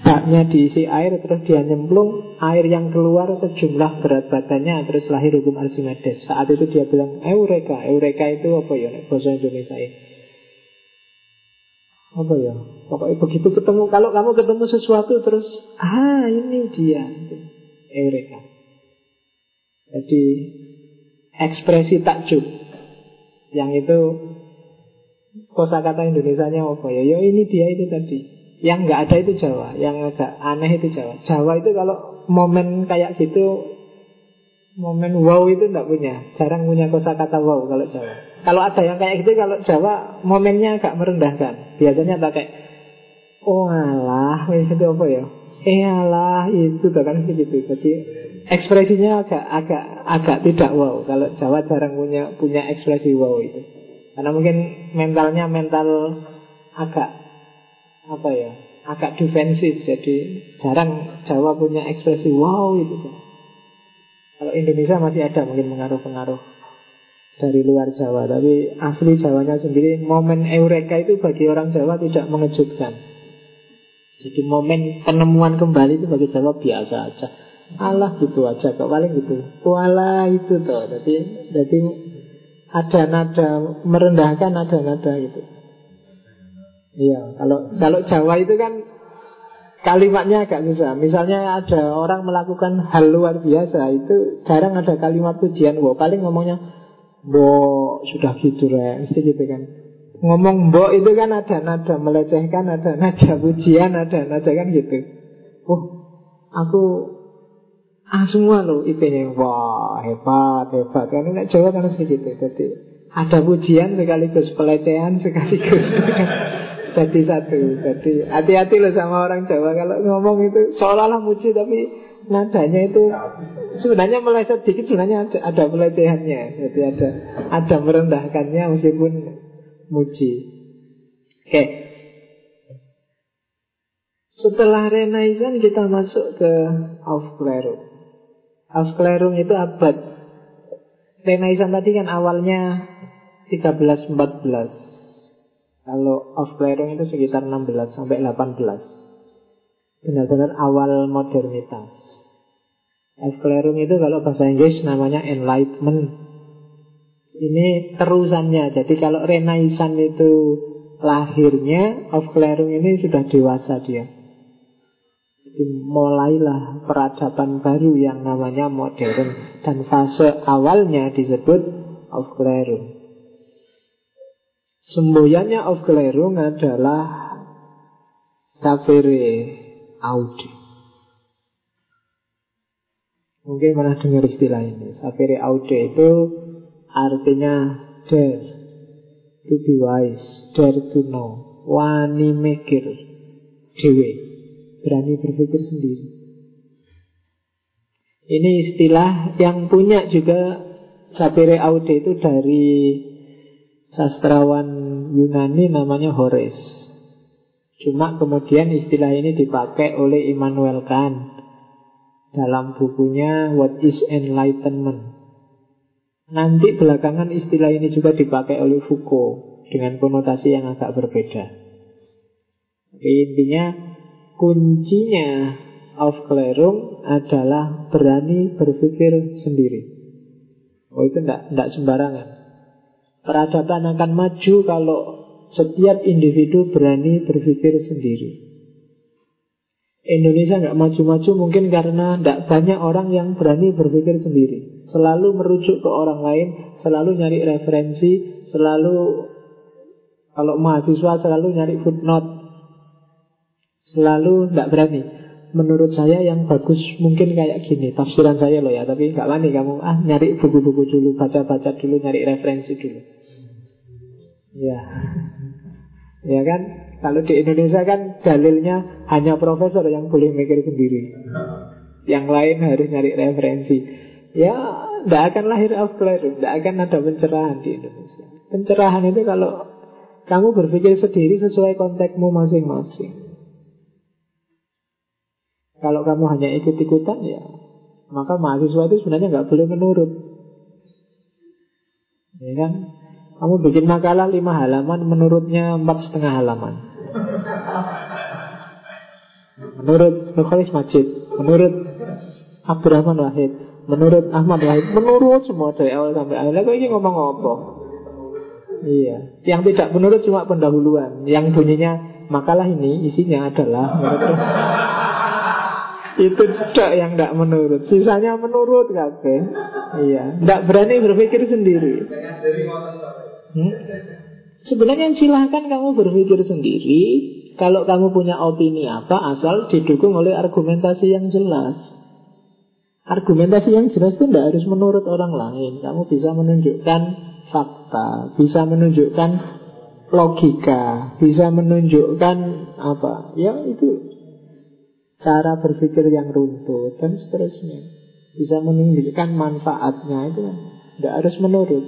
baknya diisi air terus dia nyemplung air yang keluar sejumlah berat badannya terus lahir hukum Archimedes. Saat itu dia bilang eureka. Eureka itu apa ya bahasa Indonesia ini? Apa ya? Pokoknya begitu ketemu kalau kamu ketemu sesuatu terus ah ini dia. Eureka. Jadi ekspresi takjub yang itu kosakata Indonesia-nya apa ya? Ya ini dia itu tadi yang nggak ada itu Jawa, yang agak aneh itu Jawa. Jawa itu kalau momen kayak gitu, momen wow itu nggak punya, jarang punya kosakata wow kalau Jawa. Kalau ada yang kayak gitu, kalau Jawa momennya agak merendahkan. Biasanya pakai oh alah, itu apa ya? Eh alah itu tuh kan segitu. Jadi ekspresinya agak agak agak tidak wow. Kalau Jawa jarang punya punya ekspresi wow itu. Karena mungkin mentalnya mental agak apa ya? Agak defensif jadi jarang Jawa punya ekspresi wow itu kalau Indonesia masih ada mungkin pengaruh-pengaruh dari luar Jawa tapi asli Jawanya sendiri momen eureka itu bagi orang Jawa tidak mengejutkan. Jadi momen penemuan kembali itu bagi Jawa biasa aja. Allah gitu aja kok paling gitu. Wala itu tuh jadi jadi ada nada merendahkan ada nada gitu Iya, kalau kalau Jawa itu kan kalimatnya agak susah. Misalnya ada orang melakukan hal luar biasa, itu jarang ada kalimat pujian. Wow, paling ngomongnya, bo sudah gitu ya, mesti gitu kan. Ngomong bo itu kan ada nada melecehkan, ada nada pujian, ada nada kan gitu. Oh, aku ah semua loh IP-nya. Wah, hebat, hebat. Karena Jawa kan mesti gitu. Ada pujian sekaligus pelecehan sekaligus <laughs> jadi satu. Jadi hati-hati loh sama orang Jawa kalau ngomong itu seolah-olah muji tapi nadanya itu sebenarnya meleset dikit sebenarnya ada, ada pelecehannya. Jadi ada ada merendahkannya meskipun muji. Oke. Setelah Renaissance kita masuk ke Aufklärung. Aufklärung itu abad Renaissance tadi kan awalnya 13-14 Kalau Aufklärung itu sekitar 16 sampai 18 Benar-benar awal modernitas. Aufklärung itu kalau bahasa Inggris namanya Enlightenment. Ini terusannya. Jadi kalau Renaissance itu lahirnya Aufklärung ini sudah dewasa dia. Jadi mulailah peradaban baru yang namanya modern. Dan fase awalnya disebut Aufklärung Semboyannya Aufklärung adalah Safere Aude Mungkin pernah dengar istilah ini. Safere Aude itu artinya dare To be wise, dare to know. Wani mikir Dewe Berani berpikir sendiri. Ini istilah yang punya juga Sapire Aude itu dari sastrawan Yunani namanya Horace. Cuma kemudian istilah ini dipakai oleh Immanuel Kant dalam bukunya What is Enlightenment. Nanti belakangan istilah ini juga dipakai oleh Foucault dengan konotasi yang agak berbeda. Tapi intinya kuncinya Aufklärung adalah berani berpikir sendiri. Oh itu tidak sembarangan. Peradaban akan maju kalau setiap individu berani berpikir sendiri. Indonesia nggak maju-maju mungkin karena tidak banyak orang yang berani berpikir sendiri. Selalu merujuk ke orang lain, selalu nyari referensi, selalu kalau mahasiswa selalu nyari footnote, Selalu tidak berani Menurut saya yang bagus mungkin kayak gini. Tafsiran saya loh ya Tapi nggak wani kamu Ah nyari buku-buku dulu Baca-baca dulu Nyari referensi dulu. Ya. Ya kan? Kalau di Indonesia kan dalilnya Hanya profesor yang boleh mikir sendiri. Yang lain harus nyari referensi. Ya Tidak akan lahir Aufklärung Tidak akan ada pencerahan di Indonesia. Pencerahan itu kalau Kamu berpikir sendiri sesuai konteksmu masing-masing kalau kamu hanya ikut-ikutan ya maka mahasiswa itu sebenarnya nggak boleh menurut. Ya kan? Kamu bikin makalah lima halaman, menurutnya empat setengah halaman. Menurut Nukhalis Majid, menurut Abdurrahman Wahid, menurut Ahmad Wahid, menurut semua dari awal sampai akhir. Lalu ini ngomong apa? Iya, yang tidak menurut cuma pendahuluan, yang bunyinya makalah ini isinya adalah itu cok yang tidak menurut. Sisanya menurut kafe Iya. Tidak berani berpikir sendiri. Hmm? Sebenarnya silahkan kamu berpikir sendiri. Kalau kamu punya opini apa Asal didukung oleh argumentasi yang jelas. Argumentasi yang jelas itu tidak harus menurut orang lain. Kamu bisa menunjukkan fakta Bisa menunjukkan logika Bisa menunjukkan apa? Ya itu cara berpikir yang runtuh dan seterusnya. Bisa menunjukkan manfaatnya itu kan tidak harus menurut.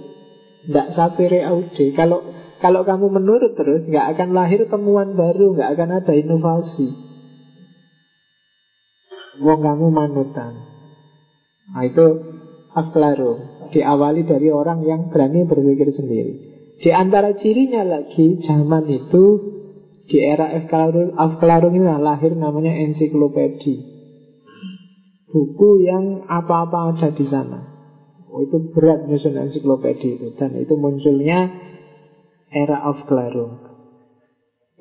Tidak sapere aude. Kalau kalau kamu menurut terus nggak akan lahir temuan baru, nggak akan ada inovasi. Wong kamu manutan. Nah itu aklaru diawali dari orang yang berani berpikir sendiri. Di antara cirinya lagi zaman itu di era Afklarung ini lahir namanya ensiklopedi. Buku yang apa-apa ada di sana. Oh, Itu berat nyusun ensiklopedi itu. Dan itu munculnya era Afklarung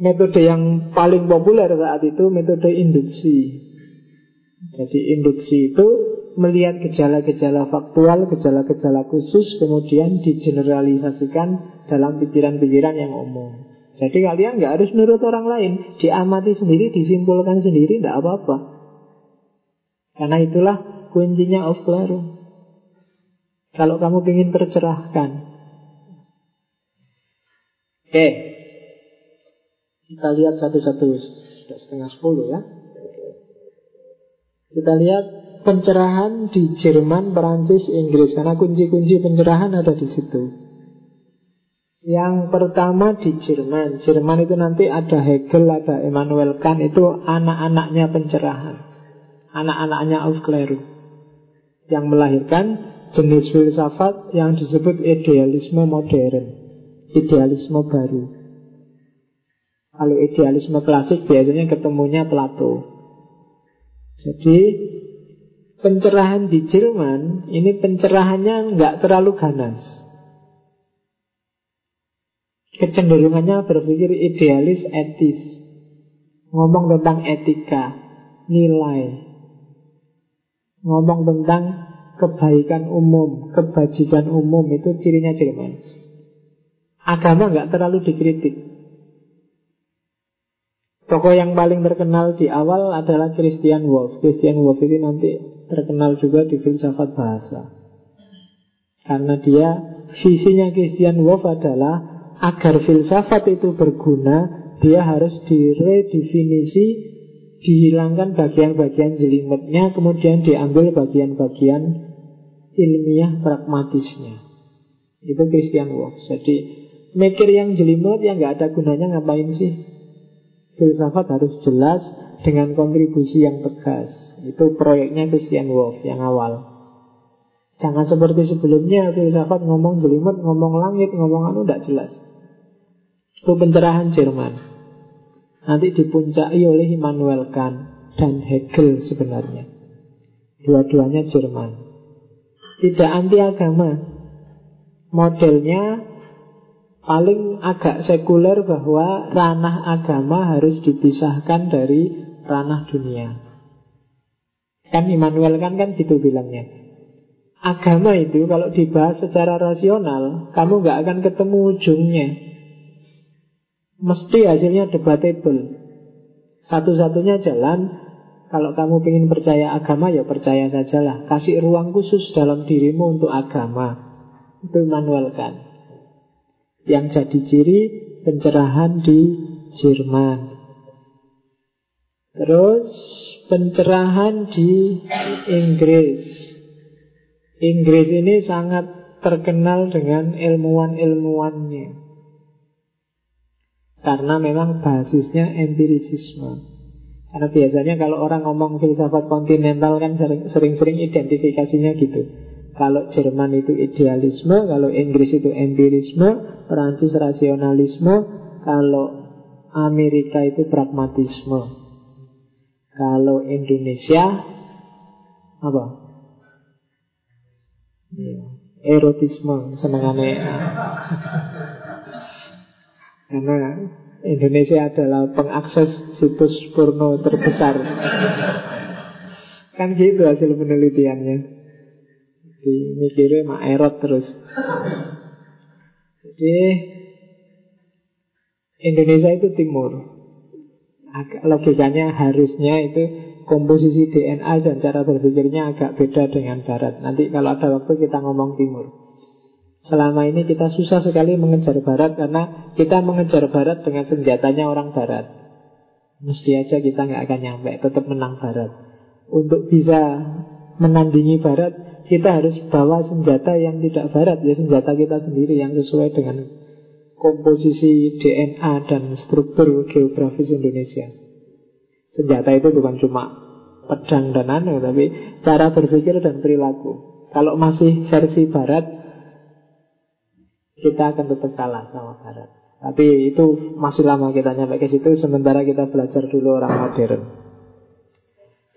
Metode yang paling populer saat itu metode induksi. Jadi induksi itu melihat gejala-gejala faktual, gejala-gejala khusus Kemudian digeneralisasikan dalam pikiran-pikiran yang umum jadi kalian nggak harus nurut orang lain. Diamati sendiri, disimpulkan sendiri Tidak apa-apa. Karena itulah kuncinya of Claro. Kalau kamu ingin tercerahkan. Oke. Kita lihat satu-satu. Sudah setengah sepuluh ya. Kita lihat pencerahan di Jerman, Perancis, Inggris. Karena kunci-kunci pencerahan ada di situ Yang pertama di Jerman. Jerman itu nanti ada Hegel, ada Immanuel Kant. Itu anak-anaknya pencerahan. Anak-anaknya Aufklärung. Yang melahirkan jenis filsafat yang disebut idealisme modern. Idealisme baru. Kalau idealisme klasik biasanya ketemunya Plato. Jadi pencerahan di Jerman ini pencerahannya nggak terlalu ganas kecenderungannya berpikir idealis etis ngomong tentang etika nilai ngomong tentang kebaikan umum kebajikan umum itu cirinya Jerman agama nggak terlalu dikritik Tokoh yang paling terkenal di awal adalah Christian Wolff. Christian Wolff ini nanti terkenal juga di filsafat bahasa. Karena dia visinya Christian Wolff adalah agar filsafat itu berguna, dia harus diredefinisi, dihilangkan bagian-bagian jelimetnya, kemudian diambil bagian-bagian ilmiah pragmatisnya. Itu Christian Wolff. Jadi mikir yang jelimet yang nggak ada gunanya ngapain sih? Filsafat harus jelas dengan kontribusi yang tegas. Itu proyeknya Christian Wolff yang awal. Jangan seperti sebelumnya filsafat ngomong jelimet, ngomong langit, ngomong anu tidak jelas. Pencerahan Jerman. Nanti dipuncai oleh Immanuel Kant dan Hegel sebenarnya. Dua-duanya Jerman. Tidak anti agama. Modelnya paling agak sekuler bahwa ranah agama harus dipisahkan dari ranah dunia. Kan Immanuel Kant kan gitu bilangnya. Agama itu kalau dibahas secara rasional, kamu nggak akan ketemu ujungnya. Mesti hasilnya debatable. Satu-satunya jalan Kalau kamu ingin percaya agama Ya percaya sajalah. Kasih ruang khusus dalam dirimu untuk agama. Itu Manuel kan? Yang jadi ciri Pencerahan di Jerman. Terus Pencerahan di Inggris. Inggris ini sangat terkenal dengan ilmuwan-ilmuwannya karena memang basisnya empirisisme Karena biasanya kalau orang ngomong filsafat kontinental kan sering-sering identifikasinya gitu. Kalau Jerman itu idealisme, kalau Inggris itu empirisme, Perancis rasionalisme, kalau Amerika itu pragmatisme. Kalau Indonesia apa? Ya, erotisme, senengannya <laughs> karena Indonesia adalah pengakses situs porno terbesar. kan gitu hasil penelitiannya. Di mikirnya mak erot terus. Jadi Indonesia itu timur. Logikanya harusnya itu komposisi DNA dan cara berpikirnya agak beda dengan barat. Nanti kalau ada waktu kita ngomong timur. Selama ini kita susah sekali mengejar barat karena kita mengejar barat dengan senjatanya orang barat. Mesti aja kita nggak akan nyampe, tetap menang barat. Untuk bisa menandingi barat, kita harus bawa senjata yang tidak barat, ya senjata kita sendiri yang sesuai dengan komposisi DNA dan struktur geografis Indonesia. Senjata itu bukan cuma pedang dan anu, tapi cara berpikir dan perilaku. Kalau masih versi barat, kita akan tetap kalah sama Barat. Tapi itu masih lama kita nyampe ke situ sementara kita belajar dulu orang modern.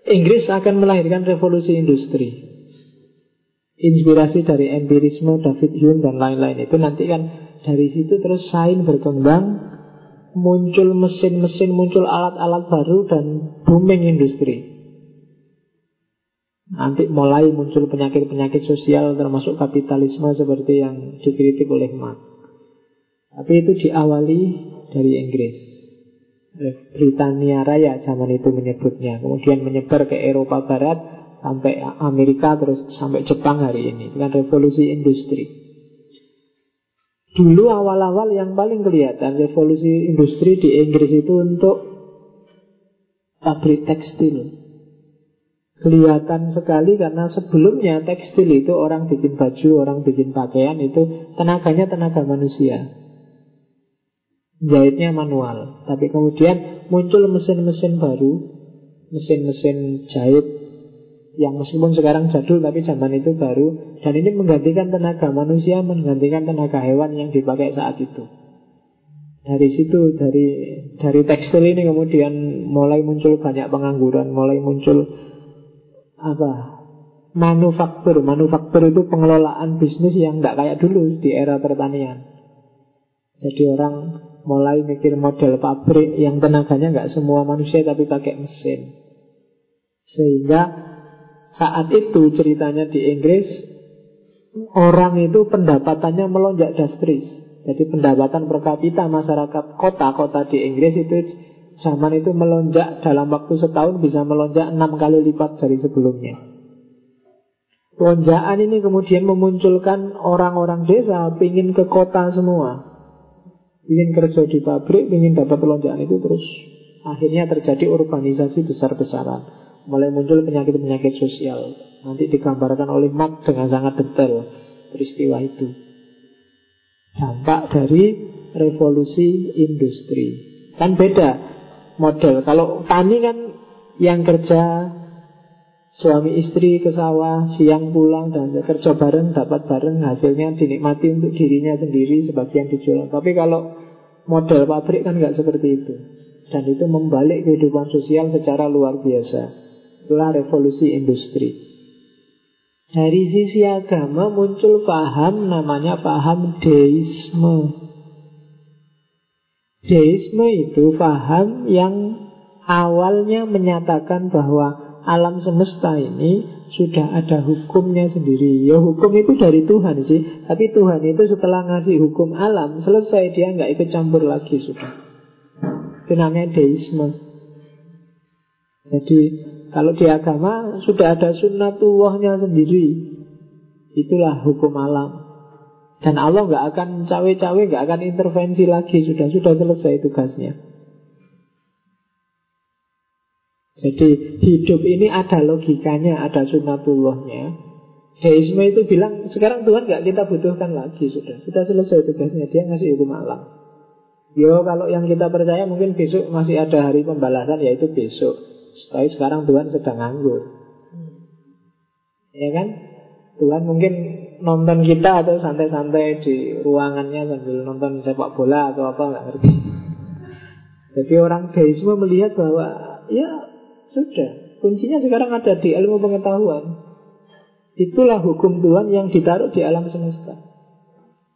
Inggris akan melahirkan revolusi industri. Inspirasi dari empirisme David Hume dan lain-lain itu nanti kan dari situ terus sains berkembang, muncul mesin-mesin, muncul alat-alat baru dan booming industri. Nanti mulai muncul penyakit-penyakit sosial termasuk kapitalisme seperti yang dikritik oleh Marx. Tapi itu diawali dari Inggris. Britania Raya zaman itu menyebutnya. Kemudian menyebar ke Eropa Barat sampai Amerika terus sampai Jepang hari ini dengan revolusi industri. Dulu awal-awal yang paling kelihatan revolusi industri di Inggris itu untuk pabrik tekstil. Kelihatan sekali karena sebelumnya tekstil itu orang bikin baju, orang bikin pakaian itu tenaganya tenaga manusia. Jahitnya manual. Tapi kemudian muncul mesin-mesin baru, mesin-mesin jahit yang meskipun sekarang jadul tapi zaman itu baru dan ini menggantikan tenaga manusia, menggantikan tenaga hewan yang dipakai saat itu. Dari situ dari dari tekstil ini kemudian mulai muncul banyak pengangguran, mulai muncul apa manufaktur. Manufaktur itu pengelolaan bisnis yang tidak kayak dulu di era pertanian. Jadi orang mulai mikir model pabrik yang tenaganya nggak semua manusia tapi pakai mesin. Sehingga saat itu ceritanya di Inggris orang itu pendapatannya melonjak drastis. Jadi pendapatan per kapita masyarakat kota-kota di Inggris itu zaman itu melonjak dalam waktu setahun bisa melonjak enam kali lipat dari sebelumnya. Lonjakan ini kemudian memunculkan orang-orang desa pingin ke kota semua. Ingin kerja di pabrik, ingin dapat lonjakan itu terus akhirnya terjadi urbanisasi besar-besaran. Mulai muncul penyakit-penyakit sosial. Nanti digambarkan oleh Mark dengan sangat detail peristiwa itu. Dampak dari revolusi industri. Kan beda model. Kalau tani kan yang kerja Suami istri ke sawah, siang pulang dan kerja bareng, dapat bareng, hasilnya dinikmati untuk dirinya sendiri, sebagian dijual. Tapi kalau model pabrik kan nggak seperti itu. Dan itu membalik kehidupan sosial secara luar biasa. Itulah revolusi industri. Dari sisi agama muncul paham namanya paham deisme. Deisme itu paham yang awalnya menyatakan bahwa alam semesta ini sudah ada hukumnya sendiri. Ya hukum itu dari Tuhan sih, tapi Tuhan itu setelah ngasih hukum alam selesai dia nggak ikut campur lagi sudah. Itu namanya deisme. Jadi kalau di agama sudah ada sunnatullahnya sendiri. Itulah hukum alam. Dan Allah nggak akan cawe-cawe, nggak akan intervensi lagi. Sudah sudah selesai tugasnya. Jadi hidup ini ada logikanya, ada sunatullahnya. Deisme itu bilang sekarang Tuhan nggak kita butuhkan lagi sudah, sudah selesai tugasnya dia ngasih hukum alam. Yo kalau yang kita percaya mungkin besok masih ada hari pembalasan yaitu besok. Tapi sekarang Tuhan sedang nganggur. Ya kan? Tuhan mungkin nonton kita atau santai-santai di ruangannya sambil nonton sepak bola atau apa nggak ngerti. Jadi orang deisme melihat bahwa ya sudah, kuncinya sekarang ada di ilmu pengetahuan. Itulah hukum Tuhan yang ditaruh di alam semesta.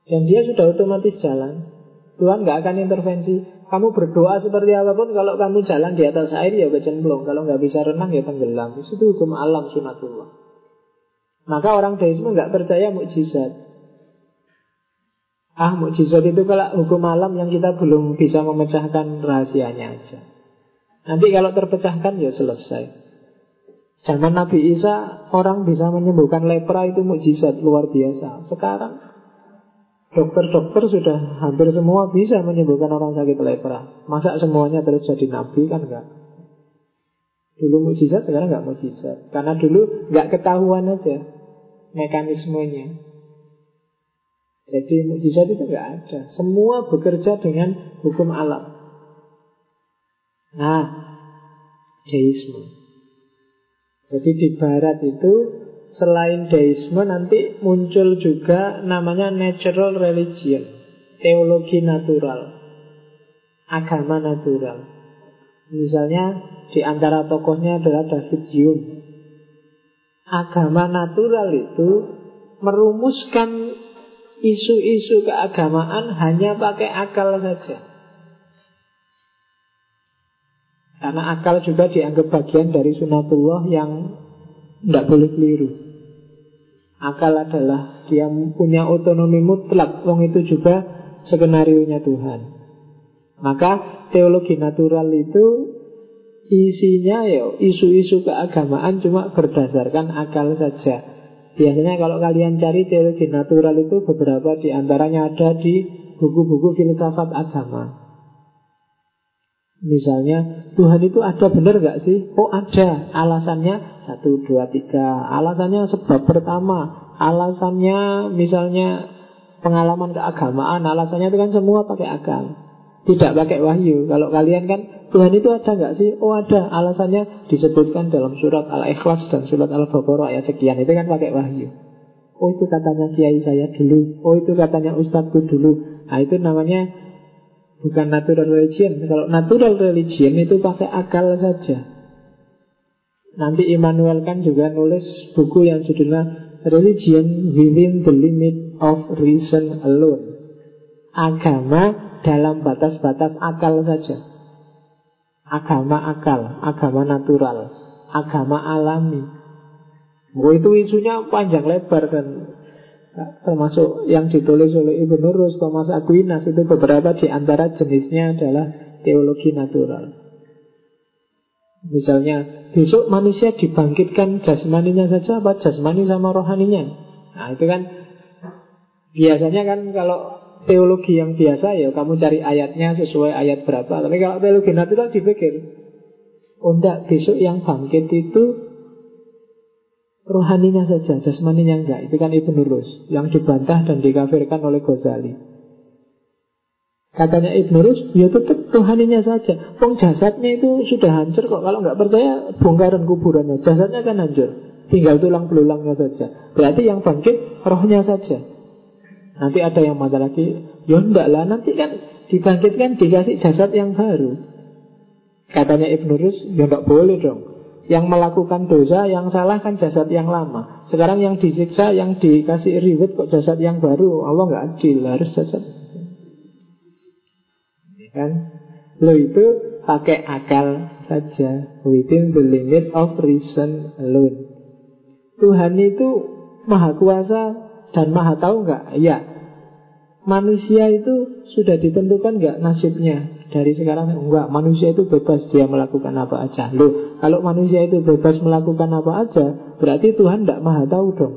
Dan dia sudah otomatis jalan. Tuhan nggak akan intervensi. Kamu berdoa seperti apa pun, kalau kamu jalan di atas air ya kecemplung. Kalau nggak bisa renang ya tenggelam. Itu hukum alam sunatullah. Maka orang deisme nggak percaya mukjizat. Ah, mukjizat itu kalau hukum alam yang kita belum bisa memecahkan rahasianya aja. Nanti kalau terpecahkan ya selesai. Zaman Nabi Isa orang bisa menyembuhkan lepra itu mukjizat luar biasa. Sekarang dokter-dokter sudah hampir semua bisa menyembuhkan orang sakit lepra. Masa semuanya terus jadi nabi kan enggak? Dulu mukjizat, sekarang enggak mukjizat. Karena dulu enggak ketahuan aja mekanismenya. Jadi mukjizat itu enggak ada. Semua bekerja dengan hukum alam. Nah, deisme. Jadi di barat itu selain deisme nanti muncul juga namanya natural religion, teologi natural, agama natural. Misalnya di antara tokohnya adalah David Hume. Agama natural itu merumuskan isu-isu keagamaan hanya pakai akal saja. Karena akal juga dianggap bagian dari sunatullah yang tidak boleh keliru. Akal adalah dia punya otonomi mutlak. Wong itu juga skenario nya Tuhan. Maka teologi natural itu isinya ya isu-isu keagamaan cuma berdasarkan akal saja. Biasanya kalau kalian cari teologi natural itu beberapa di antaranya ada di buku-buku filsafat agama. Misalnya Tuhan itu ada benar gak sih? Oh ada Alasannya satu dua tiga Alasannya sebab pertama Alasannya misalnya Pengalaman keagamaan Alasannya itu kan semua pakai akal Tidak pakai wahyu. Kalau kalian kan Tuhan itu ada nggak sih? Oh ada. Alasannya disebutkan dalam surat Al-Ikhlas dan surat Al-Baqarah ayat sekian. Itu kan pakai wahyu. Oh itu katanya kiai saya dulu. Oh itu katanya ustadzku dulu. Nah itu namanya bukan natural religion. Kalau natural religion itu pakai akal saja. Nanti Immanuel kan juga nulis buku yang judulnya Religion Within the Limit of Reason Alone. Agama dalam batas-batas akal saja. Agama akal, agama natural, agama alami. Oh, itu isunya panjang lebar dan termasuk yang ditulis oleh Ibnu Rus, Thomas Aquinas itu beberapa di antara jenisnya adalah teologi natural. Misalnya besok manusia dibangkitkan jasmaninya saja apa jasmani sama rohaninya. Nah itu kan biasanya kan kalau teologi yang biasa ya kamu cari ayatnya sesuai ayat berapa. Tapi kalau teologi natural dipikir, oh besok yang bangkit itu rohaninya saja, jasmaninya enggak. Itu kan Ibn Rus yang dibantah dan dikafirkan oleh Ghazali. Katanya Ibn Rus, ya tetap rohaninya saja. Pong jasadnya itu sudah hancur kok. Kalau nggak percaya, bongkaran kuburannya. Jasadnya kan hancur. Tinggal tulang belulangnya saja. Berarti yang bangkit rohnya saja. Nanti ada yang mata lagi, ya enggak lah, nanti kan dibangkitkan dikasih jasad yang baru. Katanya Ibnu Rus, ya enggak boleh dong. Yang melakukan dosa, yang salah kan jasad yang lama. Sekarang yang disiksa, yang dikasih ribet kok jasad yang baru. Allah nggak adil, harus jasad. Ya kan? Lo itu pakai akal saja within the limit of reason alone. Tuhan itu maha kuasa dan maha tahu nggak? Ya, Manusia itu sudah ditentukan nggak nasibnya? Dari sekarang enggak. Manusia itu bebas dia melakukan apa aja. Loh kalau manusia itu bebas melakukan apa aja berarti Tuhan tidak maha tahu dong.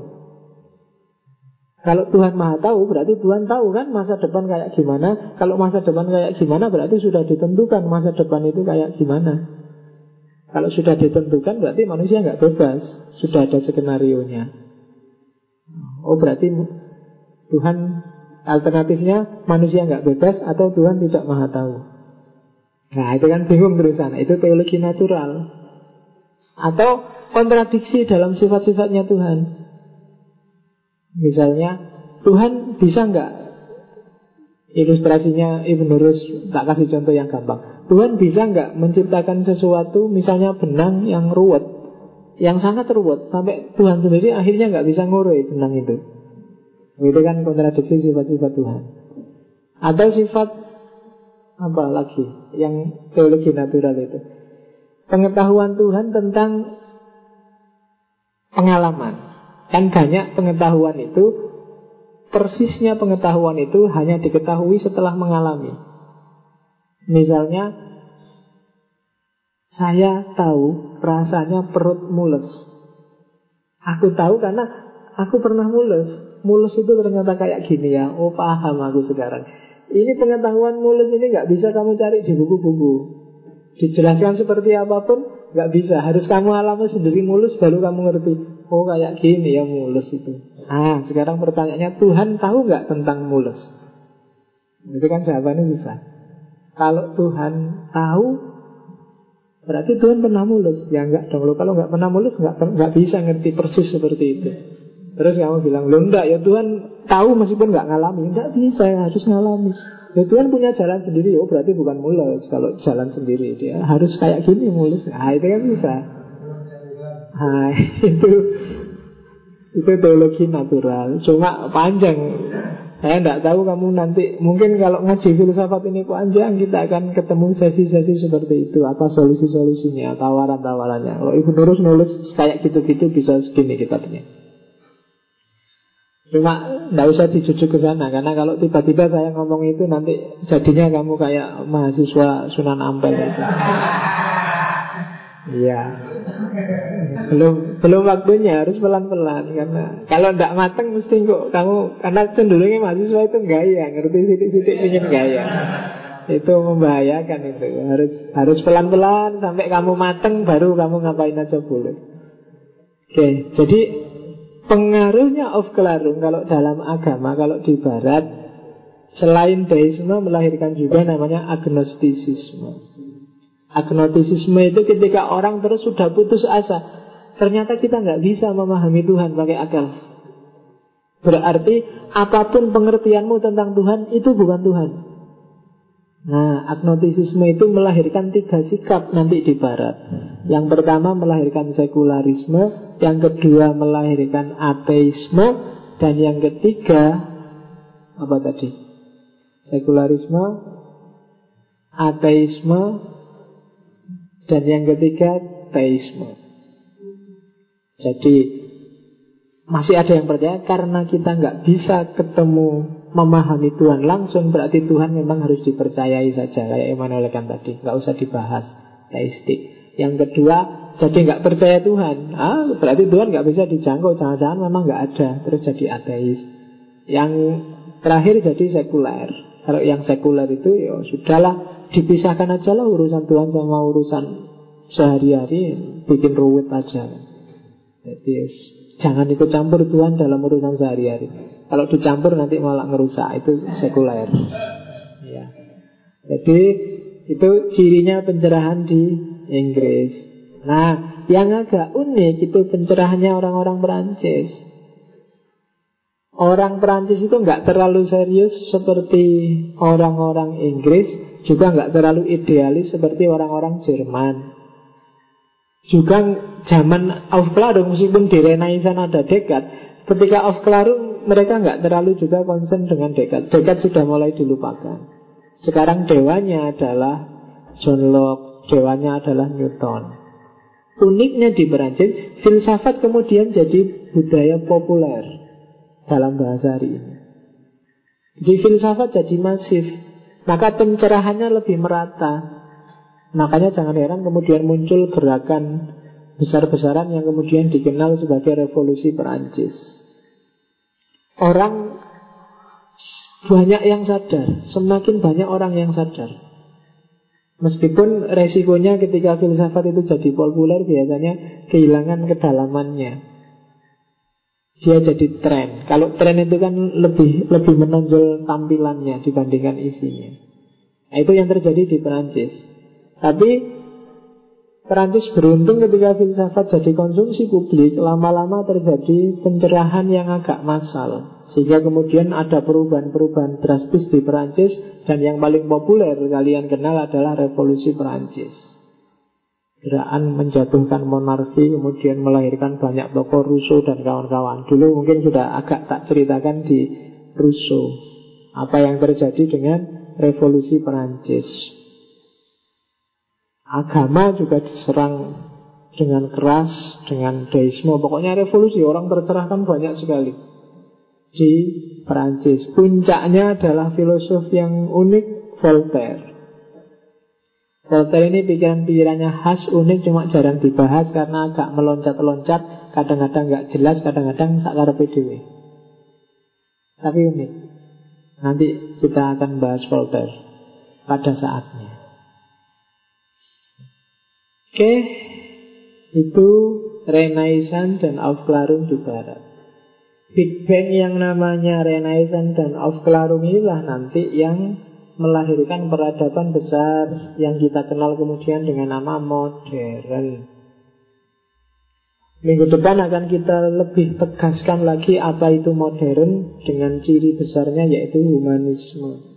Kalau Tuhan maha tahu berarti Tuhan tahu kan masa depan kayak gimana? Kalau masa depan kayak gimana berarti sudah ditentukan masa depan itu kayak gimana. Kalau sudah ditentukan berarti manusia nggak bebas. Sudah ada skenario nya oh berarti Tuhan Alternatifnya manusia nggak bebas atau Tuhan tidak maha tahu. Nah itu kan bingung terusan. Itu teologi natural. Atau kontradiksi dalam sifat-sifatnya Tuhan. Misalnya Tuhan bisa nggak ilustrasinya Ibn Rus tak kasih contoh yang gampang. Tuhan bisa nggak menciptakan sesuatu misalnya benang yang ruwet, yang sangat ruwet sampai Tuhan sendiri akhirnya nggak bisa ngurui benang itu. Itu kan kontradiksi sifat-sifat Tuhan. Atau sifat apa lagi yang teologi natural itu? Pengetahuan Tuhan tentang pengalaman. Kan banyak pengetahuan itu persisnya pengetahuan itu hanya diketahui setelah mengalami. Misalnya saya tahu rasanya perut mules. Aku tahu karena aku pernah mulus. Mulus itu ternyata kayak gini ya. Oh paham aku sekarang. Ini pengetahuan mulus ini nggak bisa kamu cari di buku-buku. Dijelaskan seperti apa pun nggak bisa. Harus kamu alami sendiri mulus baru kamu ngerti. Oh kayak gini ya mulus itu. Ah sekarang pertanyaannya Tuhan tahu nggak tentang mulus? Itu kan jawabannya susah. Kalau Tuhan tahu Berarti Tuhan pernah mulus Ya enggak dong Kalau nggak pernah mulus nggak, nggak bisa ngerti persis seperti itu Terus kamu bilang, lo enggak ya Tuhan tahu meskipun nggak ngalami. Enggak bisa, ya, harus ngalami. Ya Tuhan punya jalan sendiri, oh berarti bukan mulus kalau jalan sendiri dia harus kayak gini mulus. Nah itu kan bisa. Nah <laughs> itu itu teologi natural. Cuma panjang. Saya tidak tahu kamu nanti Mungkin kalau ngaji filsafat ini panjang Kita akan ketemu sesi-sesi seperti itu Apa solusi-solusinya, tawaran-tawarannya Kalau Ibu Nurus nulis kayak gitu-gitu Bisa segini kitabnya Cuma tidak usah dijujuk ke sana Karena kalau tiba-tiba saya ngomong itu Nanti jadinya kamu kayak mahasiswa Sunan Ampel itu. Iya. Belum belum waktunya harus pelan-pelan karena kalau tidak mateng mesti kok kamu karena cenderungnya mahasiswa itu gaya ngerti sidik-sidik ingin gaya. Itu membahayakan itu harus harus pelan-pelan sampai kamu mateng baru kamu ngapain aja boleh. Oke jadi Pengaruhnya of Klarung kalau dalam agama, kalau di barat Selain deisme melahirkan juga namanya agnostisisme. Agnostisisme itu ketika orang terus sudah putus asa. Ternyata kita nggak bisa memahami Tuhan pakai akal. Berarti apa pun pengertianmu tentang Tuhan itu bukan Tuhan. Nah, agnostisisme itu melahirkan tiga sikap nanti di barat. Yang pertama melahirkan sekularisme, yang kedua melahirkan ateisme, dan yang ketiga apa tadi? Sekularisme, ateisme, dan yang ketiga teisme. Jadi masih ada yang percaya karena kita nggak bisa ketemu memahami Tuhan langsung berarti Tuhan memang harus dipercayai saja kayak Emmanuel Kant tadi. Nggak usah dibahas teistik yang kedua jadi nggak percaya Tuhan. Ah berarti Tuhan nggak bisa dijangkau. Jangan-jangan memang nggak ada. Terus jadi ateis. Yang terakhir jadi sekuler. Kalau yang sekuler itu ya sudahlah dipisahkan aja lah urusan Tuhan sama urusan sehari-hari. Bikin ruwet aja. Jadi jangan ikut campur Tuhan dalam urusan sehari-hari kalau dicampur nanti malah ngerusak. Itu sekuler. Ya. Jadi itu cirinya pencerahan di Inggris. Nah yang agak unik itu pencerahannya orang-orang Perancis. Orang Perancis itu nggak terlalu serius seperti orang-orang Inggris Juga nggak terlalu idealis seperti orang-orang Jerman. Juga zaman Aufklärung meskipun di Renaissance ada dekat Ketika Aufklärung mereka nggak terlalu juga concern dengan dekat. Dekat sudah mulai dilupakan. Sekarang dewanya adalah John Locke, dewanya adalah Newton. Uniknya di Perancis, filsafat kemudian jadi budaya populer dalam bahasa hari ini. Jadi filsafat jadi masif, maka pencerahannya lebih merata. Makanya jangan heran kemudian muncul gerakan besar-besaran yang kemudian dikenal sebagai revolusi Perancis. Orang banyak yang sadar, semakin banyak orang yang sadar. Meskipun resikonya ketika filsafat itu jadi populer biasanya kehilangan kedalamannya. Dia jadi tren. Kalau tren itu kan lebih lebih menonjol tampilannya dibandingkan isinya. Nah, itu yang terjadi di Perancis. Tapi Perancis beruntung ketika filsafat jadi konsumsi publik Lama-lama terjadi pencerahan yang agak massal. Sehingga kemudian ada perubahan-perubahan drastis di Perancis Dan yang paling populer kalian kenal adalah revolusi Perancis. Gerakan menjatuhkan monarki Kemudian melahirkan banyak tokoh Rousseau dan kawan-kawan. Dulu mungkin sudah agak tak ceritakan di Rousseau Apa yang terjadi dengan revolusi Perancis Agama juga diserang dengan keras, dengan deisme. Pokoknya revolusi, orang tercerahkan banyak sekali di Perancis. Puncaknya adalah filosof yang unik, Voltaire. Voltaire ini pikiran-pikirannya khas, unik, cuma jarang dibahas karena agak meloncat-loncat, kadang-kadang nggak jelas, kadang-kadang sakar PDW. Tapi unik. Nanti kita akan bahas Voltaire pada saatnya. Oke, itu Renaissance dan Aufklärung di Barat. Big Bang yang namanya Renaissance dan Aufklärung inilah nanti yang melahirkan peradaban besar yang kita kenal kemudian dengan nama modern. Minggu depan akan kita lebih tegaskan lagi apa itu modern dengan ciri besarnya yaitu humanisme.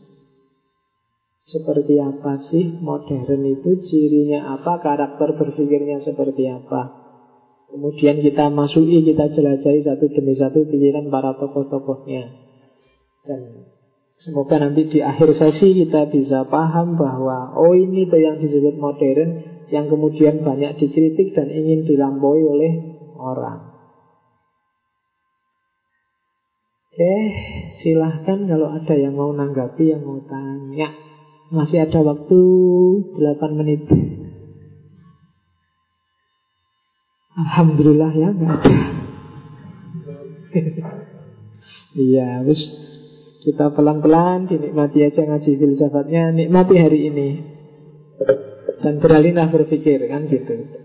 Seperti apa sih modern itu? Cirinya apa, karakter berpikirnya seperti apa? Kemudian kita masuki, kita jelajahi satu demi satu pikiran para tokoh-tokohnya. Dan semoga nanti di akhir sesi kita bisa paham bahwa Oh ini tuh yang disebut modern Yang kemudian banyak dikritik dan ingin dilampaui oleh orang. Oke, silahkan kalau ada yang mau nanggapi, yang mau tanya. Masih ada waktu 8 menit. Alhamdulillah ya nggak ada. <laughs> Iya terus kita pelan-pelan dinikmati aja ngaji filsafatnya. Nikmati hari ini. Dan beralihlah berpikir kan gitu.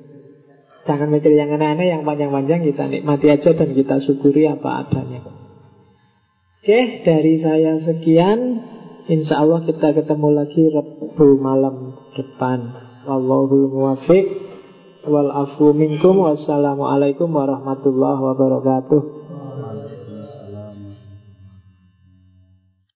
Jangan mikir yang aneh-aneh Yang panjang-panjang kita nikmati aja Dan kita syukuri apa adanya. Oke dari saya sekian Insya Allah kita ketemu lagi Rabu malam depan. Wallahul muwafiq wal afu minkum wassalamualaikum warahmatullahi wabarakatuh.